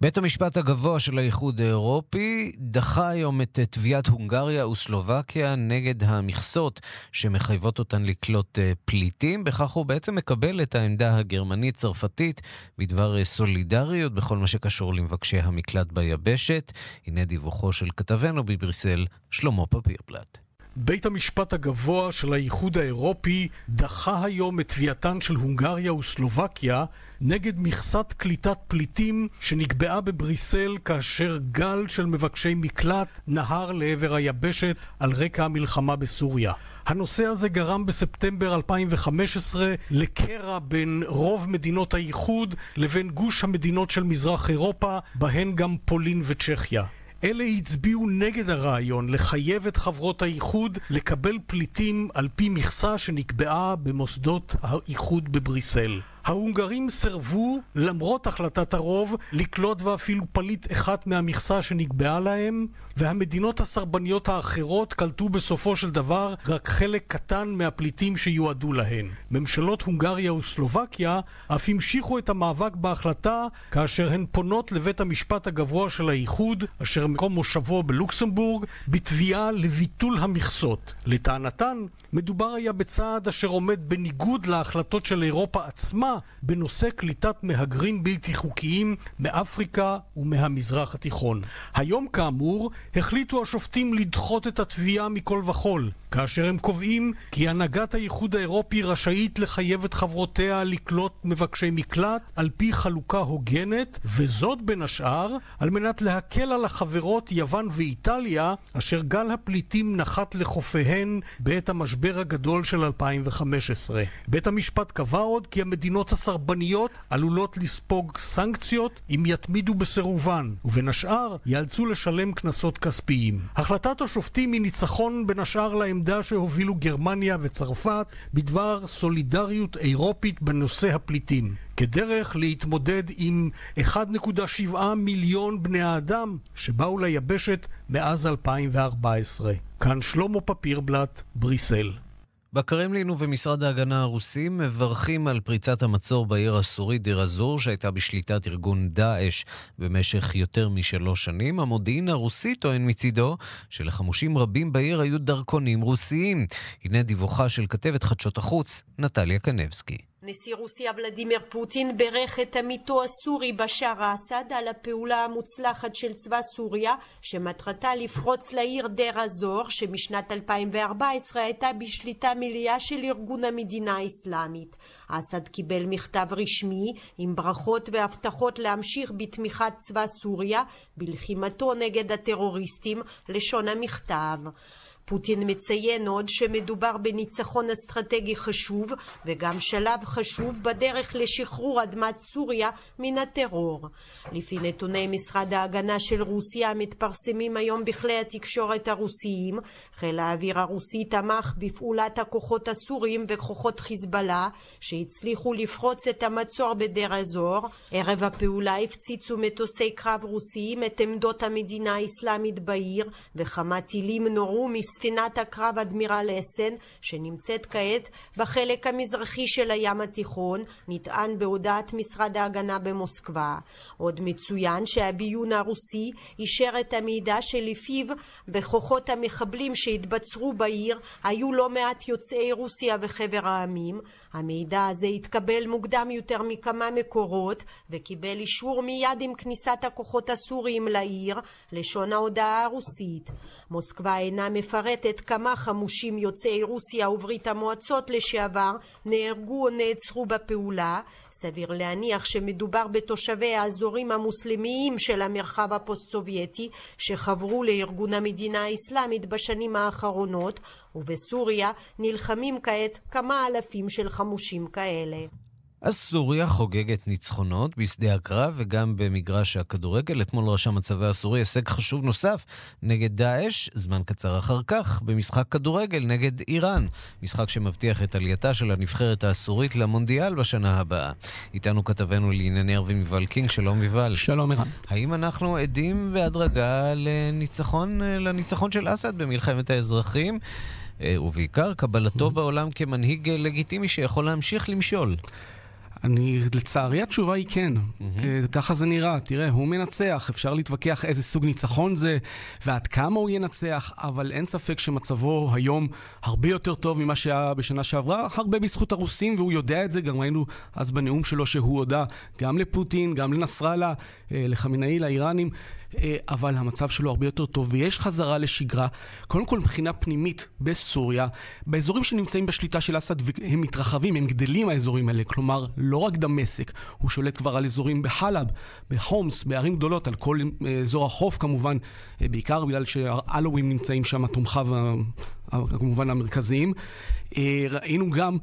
בית המשפט הגבוה של האיחוד האירופי דחה היום את תביעת הונגריה וסלובקיה נגד המכסות שמחייבות אותן לקלוט אה, פליטים. בכך הוא בעצם מקבל את העמדה הגרמנית-צרפתית בדבר אה, סולידריות בכל מה שקשור למבקשי המקלט ביבשת. הנה דיווחו של כתבנו בבריסל, שלמה פפירפלט. בית המשפט הגבוה של האיחוד האירופי דחה היום את תביעתן של הונגריה וסלובקיה נגד מכסת קליטת פליטים שנקבעה בבריסל כאשר גל של מבקשי מקלט נהר לעבר היבשת על רקע המלחמה בסוריה. הנושא הזה גרם בספטמבר 2015 לקרע בין רוב מדינות האיחוד לבין גוש המדינות של מזרח אירופה, בהן גם פולין וצ'כיה. אלה הצביעו נגד הרעיון לחייב את חברות האיחוד לקבל פליטים על פי מכסה שנקבעה במוסדות האיחוד בבריסל. ההונגרים סירבו, למרות החלטת הרוב, לקלוט ואפילו פליט אחד מהמכסה שנקבעה להם, והמדינות הסרבניות האחרות קלטו בסופו של דבר רק חלק קטן מהפליטים שיועדו להן. ממשלות הונגריה וסלובקיה אף המשיכו את המאבק בהחלטה כאשר הן פונות לבית המשפט הגבוה של האיחוד, אשר מקום מושבו בלוקסמבורג, בתביעה לביטול המכסות. לטענתן, מדובר היה בצעד אשר עומד בניגוד להחלטות של אירופה עצמה בנושא קליטת מהגרים בלתי חוקיים מאפריקה ומהמזרח התיכון. היום כאמור החליטו השופטים לדחות את התביעה מכל וכול, כאשר הם קובעים כי הנהגת האיחוד האירופי רשאית לחייב את חברותיה לקלוט מבקשי מקלט על פי חלוקה הוגנת, וזאת בין השאר על מנת להקל על החברות יוון ואיטליה, אשר גל הפליטים נחת לחופיהן בעת המשבר הגדול של 2015. בית המשפט קבע עוד כי המדינות הסרבניות עלולות לספוג סנקציות אם יתמידו בסירובן, ובין השאר ייאלצו לשלם קנסות כספיים. החלטת השופטים היא ניצחון בין השאר לעמדה שהובילו גרמניה וצרפת בדבר סולידריות אירופית בנושא הפליטים. כדרך להתמודד עם 1.7 מיליון בני האדם שבאו ליבשת מאז 2014. כאן שלמה פפירבלט, בריסל. בקרמלין ובמשרד ההגנה הרוסים מברכים על פריצת המצור בעיר הסורית דיר א-זור שהייתה בשליטת ארגון דאעש במשך יותר משלוש שנים. המודיעין הרוסי טוען מצידו שלחמושים רבים בעיר היו דרכונים רוסיים. הנה דיווחה של כתבת חדשות החוץ, נטליה קנבסקי. נשיא רוסיה ולדימיר פוטין בירך את עמיתו הסורי בשאר אסד על הפעולה המוצלחת של צבא סוריה שמטרתה לפרוץ לעיר דיר א-זור שמשנת 2014 הייתה בשליטה מלאה של ארגון המדינה האסלאמית. אסד קיבל מכתב רשמי עם ברכות והבטחות להמשיך בתמיכת צבא סוריה בלחימתו נגד הטרוריסטים לשון המכתב. פוטין מציין עוד שמדובר בניצחון אסטרטגי חשוב וגם שלב חשוב בדרך לשחרור אדמת סוריה מן הטרור. לפי נתוני משרד ההגנה של רוסיה המתפרסמים היום בכלי התקשורת הרוסיים, חיל האוויר הרוסי תמך בפעולת הכוחות הסוריים וכוחות חיזבאללה שהצליחו לפרוץ את המצור בדיר אזור. ערב הפעולה הפציצו מטוסי קרב רוסיים את עמדות המדינה האסלאמית בעיר וכמה טילים נורו ספינת הקרב אדמירל אסן, שנמצאת כעת בחלק המזרחי של הים התיכון, נטען בהודעת משרד ההגנה במוסקבה. עוד מצוין שהביון הרוסי אישר את המידע שלפיו בכוחות המחבלים שהתבצרו בעיר היו לא מעט יוצאי רוסיה וחבר העמים. המידע הזה התקבל מוקדם יותר מכמה מקורות וקיבל אישור מיד עם כניסת הכוחות הסוריים לעיר, לשון ההודעה הרוסית. מוסקבה אינה מפרטת מפרטת כמה חמושים יוצאי רוסיה וברית המועצות לשעבר נהרגו או נעצרו בפעולה. סביר להניח שמדובר בתושבי האזורים המוסלמיים של המרחב הפוסט-סובייטי שחברו לארגון המדינה האסלאמית בשנים האחרונות, ובסוריה נלחמים כעת כמה אלפים של חמושים כאלה. אז סוריה חוגגת ניצחונות בשדה הקרב וגם במגרש הכדורגל. אתמול רשם הצבא הסורי הישג חשוב נוסף נגד דאעש, זמן קצר אחר כך, במשחק כדורגל נגד איראן. משחק שמבטיח את עלייתה של הנבחרת הסורית למונדיאל בשנה הבאה. איתנו כתבנו לענייני ערבים יובל קינג, שלום יובל. שלום ערן. האם אנחנו עדים בהדרגה לניצחון, לניצחון של אסד במלחמת האזרחים? אה, ובעיקר קבלתו בעולם כמנהיג לגיטימי שיכול להמשיך למשול. אני, לצערי התשובה היא כן. Mm-hmm. ככה זה נראה. תראה, הוא מנצח, אפשר להתווכח איזה סוג ניצחון זה ועד כמה הוא ינצח, אבל אין ספק שמצבו היום הרבה יותר טוב ממה שהיה בשנה שעברה, הרבה בזכות הרוסים, והוא יודע את זה, גם ראינו אז בנאום שלו שהוא הודה גם לפוטין, גם לנסראללה, אה, לחמינאי, לאיראנים. אה, אבל המצב שלו הרבה יותר טוב, ויש חזרה לשגרה. קודם כל, מבחינה פנימית בסוריה, באזורים שנמצאים בשליטה של אסד, הם מתרחבים, הם גדלים האזורים האלה. כלומר, לא רק דמשק, הוא שולט כבר על אזורים בחלב, בחומס, בערים גדולות, על כל אה, אזור החוף כמובן, אה, בעיקר בגלל שהעלווים נמצאים שם, תומכיו כמובן המרכזיים. ראינו גם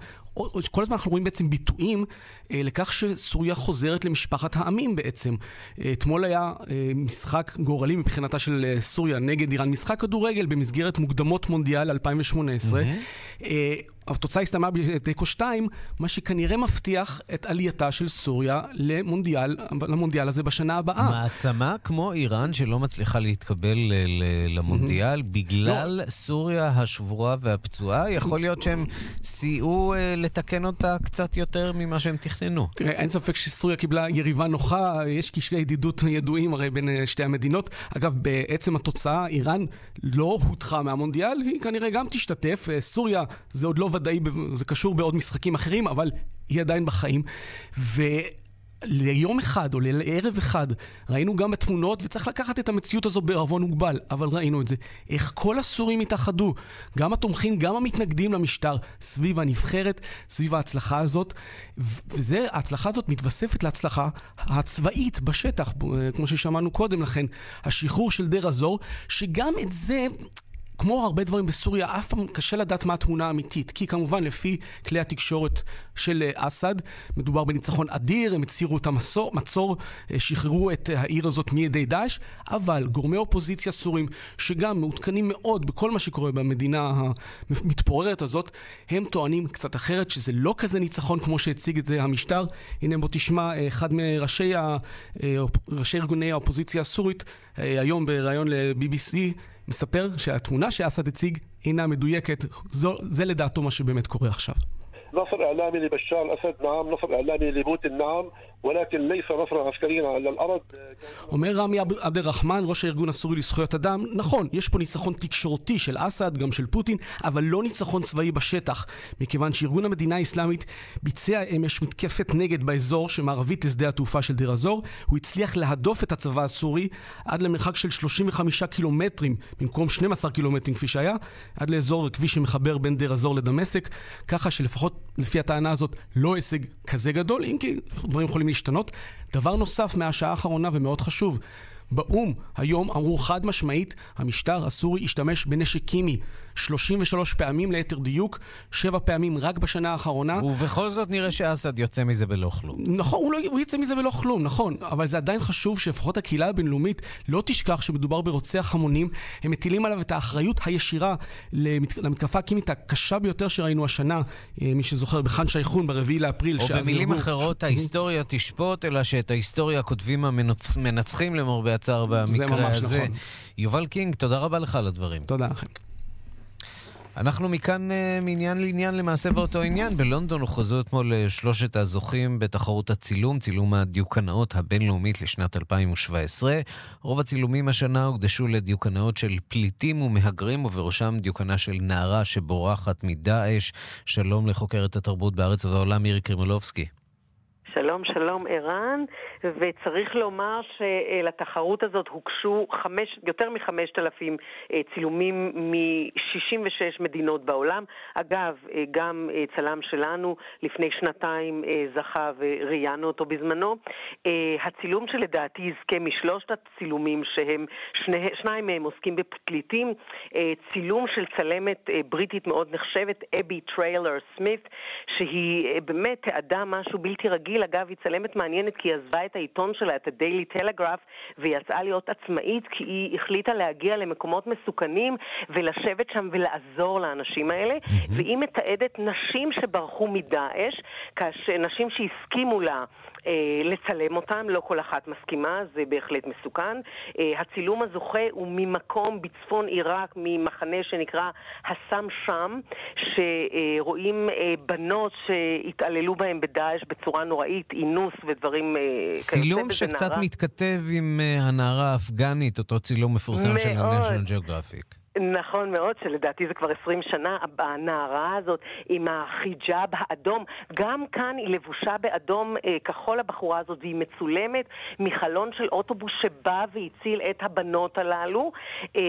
כל הזמן אנחנו רואים בעצם ביטויים לכך שסוריה חוזרת למשפחת העמים בעצם. אה, אתמול היה אה, משחק גורלי מבחינתה של אה, סוריה נגד איראן, משחק כדורגל במסגרת מוקדמות מונדיאל 2018. Mm-hmm. אה, התוצאה הסתיימה בתיקו 2, מה שכנראה מבטיח את עלייתה של סוריה למונדיאל, למונדיאל הזה בשנה הבאה. מעצמה כמו איראן שלא מצליחה להתקבל למונדיאל mm-hmm. בגלל לא. סוריה השבורה והפצועה, יכול להיות שהם סייעו אה, לתקן אותה קצת יותר ממה שהם תכננו. תראה, אין ספק שסוריה קיבלה יריבה נוחה, יש קשרי ידידות ידועים הרי בין אה, שתי המדינות. אגב, בעצם התוצאה, איראן לא הודחה מהמונדיאל, היא כנראה גם תשתתף. אה, סוריה זה עוד לא ודאי, זה קשור בעוד משחקים אחרים, אבל היא עדיין בחיים. ו... ליום אחד או לערב אחד ראינו גם בתמונות, וצריך לקחת את המציאות הזו בערבון מוגבל, אבל ראינו את זה. איך כל הסורים התאחדו, גם התומכים, גם המתנגדים למשטר, סביב הנבחרת, סביב ההצלחה הזאת. וזה, ההצלחה הזאת מתווספת להצלחה הצבאית בשטח, כמו ששמענו קודם לכן, השחרור של דר הזור, שגם את זה... כמו הרבה דברים בסוריה, אף פעם קשה לדעת מה התמונה האמיתית. כי כמובן, לפי כלי התקשורת של אה, אסד, מדובר בניצחון אדיר, הם הצהירו את המצור, מצור, אה, שחררו את אה, העיר הזאת מידי דאעש, אבל גורמי אופוזיציה סורים, שגם מעודכנים מאוד בכל מה שקורה במדינה המתפוררת הזאת, הם טוענים קצת אחרת, שזה לא כזה ניצחון כמו שהציג את זה המשטר. הנה בוא תשמע אחד מראשי ראשי ארגוני האופוזיציה הסורית, היום בריאיון ל-BBC, מספר שהתמונה שאסד הציג אינה מדויקת. זו, זה לדעתו מה שבאמת קורה עכשיו. نصر اعلامي لبشار الاسد نعم نصر اعلامي لبوتين نعم ولكن ليس نصرا عسكريا على الارض אומר רמי עבד אל-רחמן, ראש הארגון הסורי לזכויות אדם, נכון, יש פה ניצחון תקשורתי של אסד, גם של פוטין, אבל לא ניצחון צבאי בשטח, מכיוון שארגון המדינה האסלאמית ביצע אמש מתקפת נגד באזור שמערבית לשדה התעופה של דיר א-זור, הוא הצליח להדוף את הצבא הסורי עד למרחק של 35 קילומטרים, במקום 12 קילומטרים כפי שהיה, עד לאזור כביש שמחבר בין דיר א-זור לדמשק, ככה שלפחות לפי הטענה הזאת לא הישג כזה גדול, אם כי דברים יכולים להשתנות. דבר נוסף מהשעה האחרונה ומאוד חשוב, באו"ם היום אמרו חד משמעית, המשטר הסורי השתמש בנשק קימי 33 פעמים ליתר דיוק, 7 פעמים רק בשנה האחרונה. ובכל זאת נראה שאסד יוצא מזה בלא כלום. נכון, הוא, לא, הוא יוצא מזה בלא כלום, נכון. אבל זה עדיין חשוב שלפחות הקהילה הבינלאומית לא תשכח שמדובר ברוצח המונים. הם מטילים עליו את האחריות הישירה למת, למתקפה הקימית הקשה ביותר שראינו השנה, אה, מי שזוכר, בחאן שייחון, ברביעי לאפריל. או במילים אחרות, ש... ההיסטוריה תשפוט, אלא שאת ההיסטוריה כותבים המנצחים למרבה הצער במקרה הזה. נכון. יובל קינג, תודה רבה לך על הדברים. תודה לכם. אנחנו מכאן uh, מעניין לעניין למעשה באותו עניין. בלונדון הוכרזו אתמול uh, שלושת הזוכים בתחרות הצילום, צילום הדיוקנאות הבינלאומית לשנת 2017. רוב הצילומים השנה הוקדשו לדיוקנאות של פליטים ומהגרים, ובראשם דיוקנה של נערה שבורחת מדאעש. שלום לחוקרת התרבות בארץ ובעולם מירי קרימולובסקי. שלום, שלום ערן, וצריך לומר שלתחרות הזאת הוגשו חמש, יותר מחמשת אלפים אה, צילומים מ-66 מדינות בעולם. אגב, אה, גם אה, צלם שלנו לפני שנתיים זכה וראיינו אותו בזמנו. הצילום שלדעתי יזכה משלושת הצילומים שהם, שני, שניים מהם עוסקים בפליטים, צילום של צלמת בריטית מאוד נחשבת, אבי טריילר סמית, שהיא באמת תיעדה משהו בלתי רגיל. גיל, אגב, היא צלמת מעניינת כי היא עזבה את העיתון שלה, את הדיילי טלגרף, ויצאה להיות עצמאית כי היא החליטה להגיע למקומות מסוכנים ולשבת שם ולעזור לאנשים האלה. Mm-hmm. והיא מתעדת נשים שברחו מדאעש, נשים שהסכימו לה לצלם אותם, לא כל אחת מסכימה, זה בהחלט מסוכן. אה, הצילום הזוכה הוא ממקום בצפון עיראק, ממחנה שנקרא הסם שם, שרואים אה, בנות שהתעללו בהם בדאעש בצורה נוראית, אינוס ודברים כאלה. צילום שקצת נערה. מתכתב עם הנערה האפגנית, אותו צילום מפורסם של ה-National Geographic. נכון מאוד, שלדעתי זה כבר עשרים שנה, הנערה הזאת עם החיג'אב האדום, גם כאן היא לבושה באדום אה, כחול הבחורה הזאת, והיא מצולמת מחלון של אוטובוס שבא והציל את הבנות הללו, אה,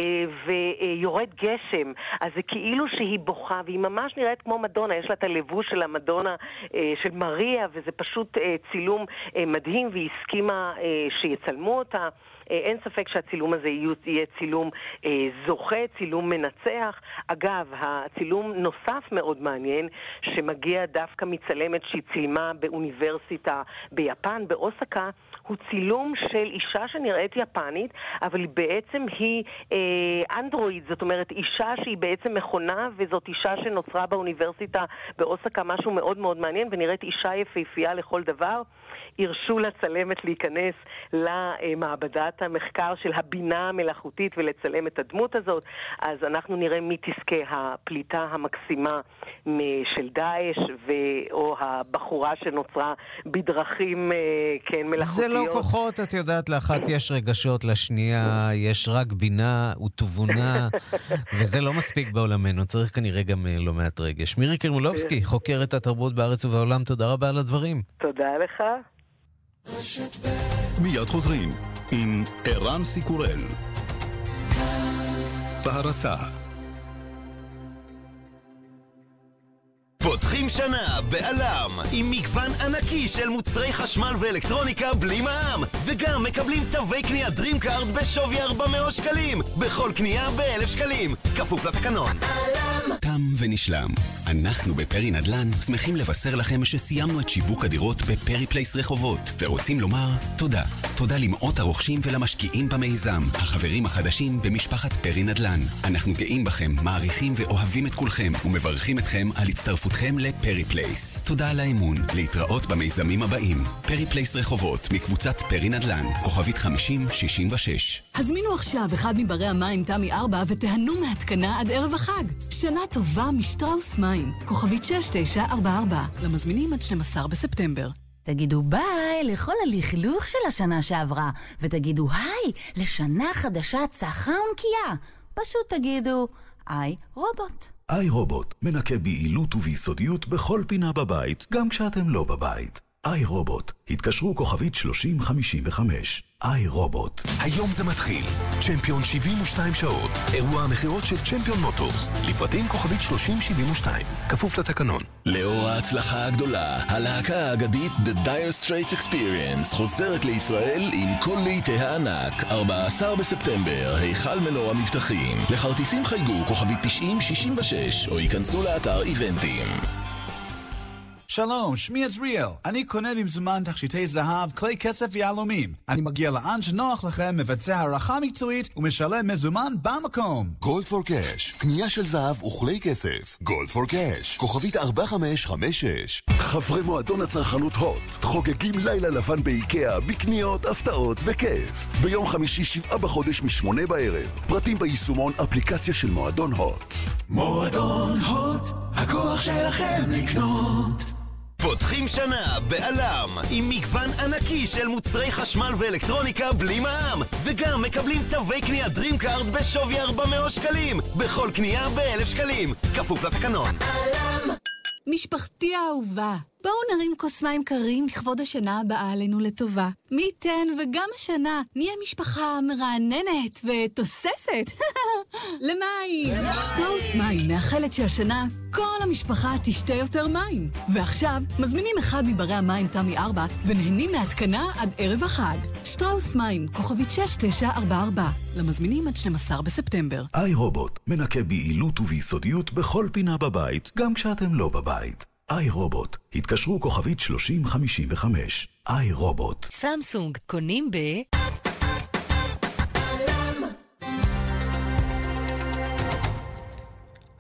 ויורד גשם, אז זה כאילו שהיא בוכה, והיא ממש נראית כמו מדונה, יש לה את הלבוש של המדונה אה, של מריה, וזה פשוט אה, צילום אה, מדהים, והיא הסכימה אה, שיצלמו אותה. אה, אין ספק שהצילום הזה יהיה צילום אה, זוכה, צילום מנצח. אגב, הצילום נוסף מאוד מעניין, שמגיע דווקא מצלמת שהיא צילמה באוניברסיטה ביפן, באוסקה, הוא צילום של אישה שנראית יפנית, אבל בעצם היא אה, אנדרואיד, זאת אומרת אישה שהיא בעצם מכונה, וזאת אישה שנוצרה באוניברסיטה באוסקה, משהו מאוד מאוד מעניין, ונראית אישה יפהפייה לכל דבר. הרשו לצלמת להיכנס למעבדת המחקר של הבינה המלאכותית ולצלם את הדמות הזאת, אז אנחנו נראה מי תזכה הפליטה המקסימה של דאעש, או הבחורה שנוצרה בדרכים, אה, כן, מלאכותיות. זה לא כוחות, את יודעת, לאחת יש רגשות, לשנייה יש רק בינה ותבונה, וזה לא מספיק בעולמנו, צריך כנראה גם אה, לא מעט רגש. מירי קרמולובסקי, חוקרת התרבות בארץ ובעולם, תודה רבה על הדברים. תודה לך. מיד חוזרים עם ערן סיקורל. בהרצה. פותחים שנה באלם עם מגוון ענקי של מוצרי חשמל ואלקטרוניקה בלי מע"מ וגם מקבלים תווי קנייה DreamCard בשווי 400 שקלים בכל קנייה ב-1,000 שקלים כפוף לתקנון. אלם תם ונשלם אנחנו בפרי נדל"ן שמחים לבשר לכם שסיימנו את שיווק הדירות בפרי פלייס רחובות ורוצים לומר תודה תודה למאות הרוכשים ולמשקיעים במיזם החברים החדשים במשפחת פרי נדל"ן אנחנו גאים בכם, מעריכים ואוהבים את כולכם ומברכים אתכם על הצטרפות הצטרפותכם לפרי פלייס. תודה על האמון, להתראות במיזמים הבאים. פרי פלייס רחובות, מקבוצת פרי נדל"ן, כוכבית 5066. הזמינו עכשיו אחד מברי המים תמי 4 ותיהנו מהתקנה עד ערב החג. שנה טובה משטראוס מים, כוכבית 6944, למזמינים עד 12 בספטמבר. תגידו ביי לכל הלכלוך של השנה שעברה, ותגידו היי לשנה חדשה צחה ונקייה. פשוט תגידו, איי רובוט. איי רובוט מנקה ביעילות וביסודיות בכל פינה בבית, גם כשאתם לא בבית. איי רובוט, התקשרו כוכבית 3055. איי רובוט. היום זה מתחיל. צ'מפיון 72 שעות. אירוע המכירות של צ'מפיון מוטורס. לפרטים כוכבית 3072. כפוף לתקנון. לאור ההצלחה הגדולה, הלהקה האגדית The Dire Straits Experience חוזרת לישראל עם כל לעיתי הענק. 14 בספטמבר, היכל מנור המבטחים. לכרטיסים חייגו כוכבית 9066 או ייכנסו לאתר איבנטים. שלום, שמי עזריאל. אני קונה במזומן תכשיטי זהב, כלי כסף ויהלומים. אני מגיע לאן שנוח לכם, מבצע הערכה מקצועית ומשלם מזומן במקום. גולד פור קאש, קנייה של זהב וכלי כסף. גולד פור קאש, כוכבית 4556. חברי מועדון הצרכנות הוט, חוגגים לילה לבן באיקאה, בקניות, הפתעות וכיף. ביום חמישי שבעה בחודש משמונה בערב. פרטים ביישומון אפליקציה של מועדון הוט. מועדון הוט, הכוח שלכם לקנות. פותחים שנה בעלם עם מגוון ענקי של מוצרי חשמל ואלקטרוניקה בלי מע"מ. וגם מקבלים תווי קנייה DreamCard בשווי 400 שקלים. בכל קנייה ב-1,000 שקלים. כפוף לתקנון. עלם משפחתי האהובה, בואו נרים כוס מים קרים לכבוד השנה הבאה עלינו לטובה. מי ייתן וגם השנה נהיה משפחה מרעננת ותוססת. למים! שטראוס מים מאחלת שהשנה כל המשפחה תשתה יותר מים. ועכשיו, מזמינים אחד מברי המים תמי 4 ונהנים מהתקנה עד ערב החג. שטראוס מים, כוכבית 6944, למזמינים עד 12 בספטמבר. איי רובוט, מנקה ביעילות וביסודיות בכל פינה בבית, גם כשאתם לא בבית. איי רובוט, התקשרו כוכבית 3055. איי רובוט. סמסונג, קונים ב...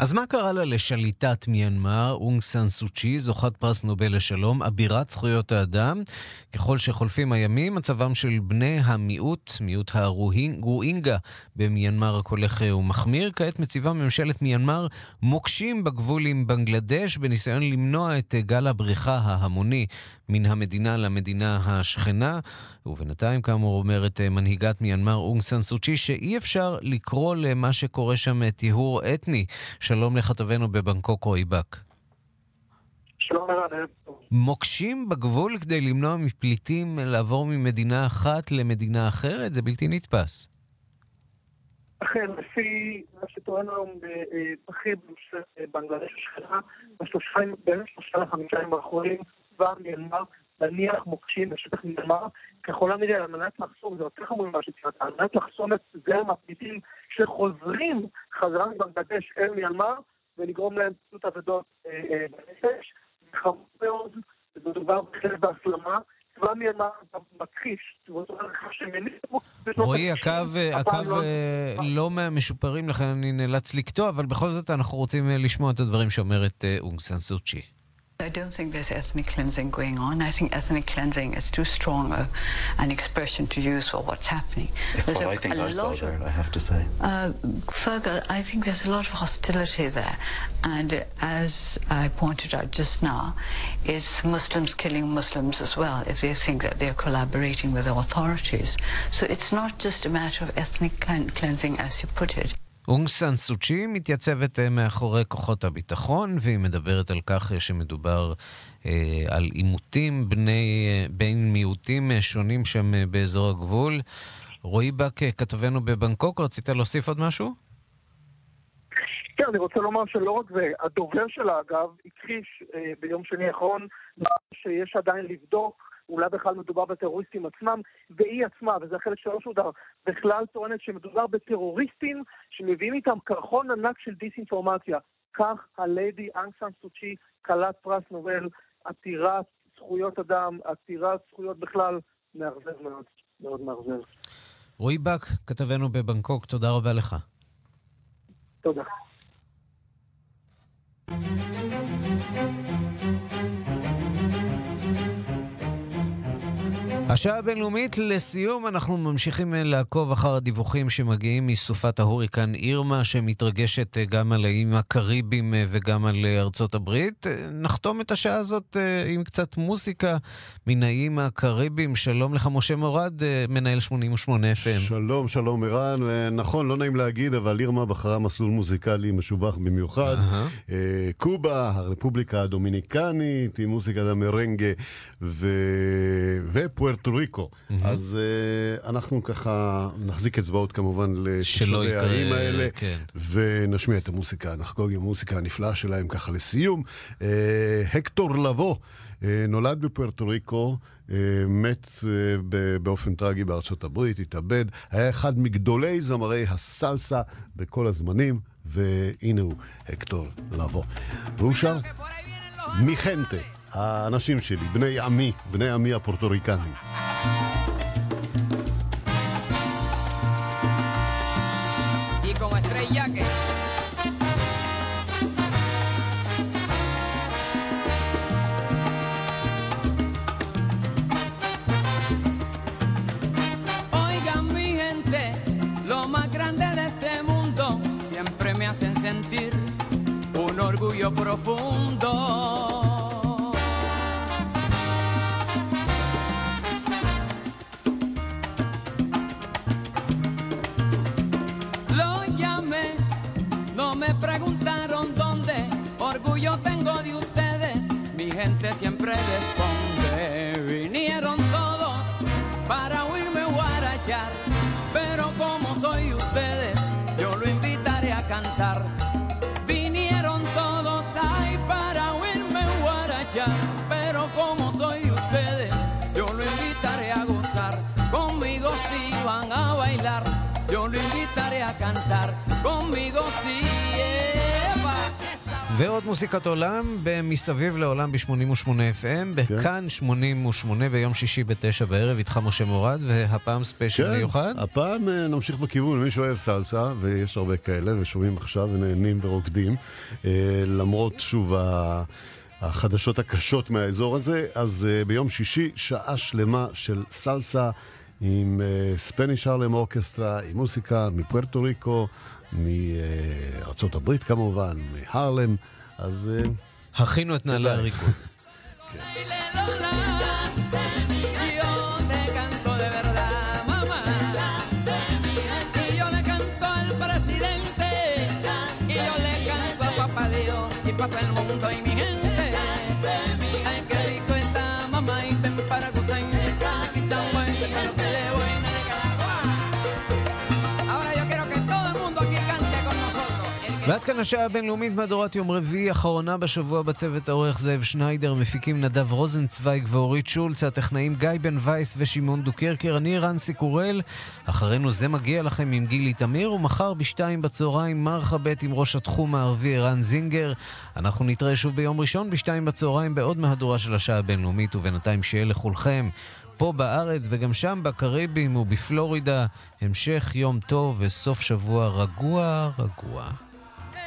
אז מה קרה לה לשליטת מיינמר, אונג סן סוצ'י, זוכת פרס נובל לשלום, אבירת זכויות האדם? ככל שחולפים הימים, מצבם של בני המיעוט, מיעוט הרואינגה במיינמר רק הולך ומחמיר. כעת מציבה ממשלת מיינמר מוקשים בגבול עם בנגלדש בניסיון למנוע את גל הבריחה ההמוני מן המדינה למדינה השכנה. ובינתיים, כאמור, אומרת מנהיגת מיינמר אונג סן סוצ'י, שאי אפשר לקרוא למה שקורה שם טיהור אתני. שלום לכתבנו בבנקוק רועי באק. שלום ערן. מוקשים בגבול כדי למנוע מפליטים לעבור ממדינה אחת למדינה אחרת? זה בלתי נתפס. אכן, לפי מה שטוען היום בכיר בנגלדש השכנה, בין שלושה לחמישה ימים האחרונים כבר מיינמר להניח מוקשים בשטח מיינמר, ככל הנראה על מנת לחסום, זה יותר חמור ממה שציינת, על מנת לחסום את זרם הפליטים שחוזרים חזרה מבנגלדש אל מיינמר ולגרום להם פשוט אבדות בנפש. חמור מאוד, מדובר בהחלט בהסלמה, צבא מיינמר מכחיש, רועי, הקו, הקו לא מהמשופרים, לכן אני נאלץ לקטוע, אבל בכל זאת אנחנו רוצים לשמוע את הדברים שאומרת אונג סן סוצ'י. I don't think there's ethnic cleansing going on. I think ethnic cleansing is too strong a, an expression to use for what's happening. It's there's what a, I think I saw there, I have to say. Uh, further, I think there's a lot of hostility there. And as I pointed out just now, it's Muslims killing Muslims as well if they think that they're collaborating with the authorities. So it's not just a matter of ethnic cleansing, as you put it. אונג סן סוצ'י מתייצבת אה, מאחורי כוחות הביטחון, והיא מדברת על כך אה, שמדובר אה, על עימותים בין מיעוטים שונים שם באזור הגבול. רועי בק, כתבנו בבנקוק, רצית להוסיף עוד משהו? כן, אני רוצה לומר שלא רק זה, הדובר שלה, אגב, הכחיש אה, ביום שני האחרון שיש עדיין לבדוק אולי בכלל מדובר בטרוריסטים עצמם, והיא עצמה, וזה החלק שלא שודר, בכלל טוענת שמדובר בטרוריסטים שמביאים איתם קרחון ענק של דיסאינפורמציה. כך הליידי אנג סן סוצ'י, כלת פרס נובל, עתירת זכויות אדם, עתירת זכויות בכלל, מאכזב מאוד, מאוד מאכזב. רועי בק, כתבנו בבנקוק, תודה רבה לך. תודה. השעה הבינלאומית, לסיום, אנחנו ממשיכים לעקוב אחר הדיווחים שמגיעים מסופת ההוריקן אירמה, שמתרגשת גם על האיים הקריביים וגם על ארצות הברית. נחתום את השעה הזאת עם קצת מוסיקה מן האיים הקריביים. שלום לך, משה מורד, מנהל 88 FM. שלום, שלום ערן. נכון, לא נעים להגיד, אבל אירמה בחרה מסלול מוזיקלי משובח במיוחד. Uh-huh. קובה, הרפובליקה הדומיניקנית, עם מוזיקת המרנגה, ו... ופוארטו פוארטו ריקו. Mm-hmm. אז uh, אנחנו ככה נחזיק אצבעות כמובן לתושבי הערים האלה, כן. ונשמיע את המוסיקה, נחגוג עם המוסיקה הנפלאה שלהם ככה לסיום. Uh, הקטור לבו uh, נולד בפוארטו ריקו. מת באופן טרגי בארצות הברית, התאבד, היה אחד מגדולי זמרי הסלסה בכל הזמנים, והנה הוא, הקטור לבו. והוא שר מיכנטה. האנשים שלי, בני עמי, בני עמי הפורטוריקנים. sentir un orgullo profundo. Responde. Vinieron todos para oírme guarachar, pero como soy ustedes, yo lo invitaré a cantar. ועוד מוסיקת עולם במסביב לעולם ב-88 FM, בכאן 88 ביום שישי בתשע בערב, איתך משה מורד, והפעם ספיישל כן, מיוחד. הפעם אה, נמשיך בכיוון, מי שאוהב סלסה, ויש הרבה כאלה, ושומעים עכשיו ונהנים ורוקדים, אה, למרות שוב ה... החדשות הקשות מהאזור הזה, אז uh, ביום שישי שעה שלמה של סלסה עם ספניש ארלם אורקסטרה, עם מוסיקה מפוארטו ריקו, מארצות הברית כמובן, מהרלם, אז... אה, הכינו את נעלי הריקוד. ועד כאן השעה הבינלאומית מהדורת יום רביעי, אחרונה בשבוע בצוות העורך זאב שניידר, מפיקים נדב רוזנצוויג ואורית שולץ, הטכנאים גיא בן וייס ושמעון דוקרקר, אני רנסי קורל, אחרינו זה מגיע לכם עם גילי תמיר, ומחר בשתיים בצהריים מרחה ב' עם ראש התחום הערבי ערן זינגר. אנחנו נתראה שוב ביום ראשון בשתיים בצהריים בעוד מהדורה של השעה הבינלאומית, ובינתיים שיהיה לכולכם. פה בארץ וגם שם בקריבים ובפלורידה. המשך יום טוב וסוף שבוע רגוע רגוע.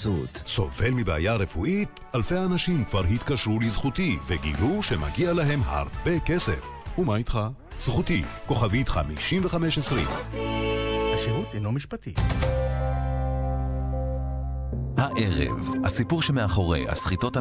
בחסות. סובל מבעיה רפואית? אלפי אנשים כבר התקשרו לזכותי וגילו שמגיע להם הרבה כסף. ומה איתך? זכותי, כוכבית 5520. השירות אינו משפטי. הערב, הסיפור שמאחורי הסחיטות המיניות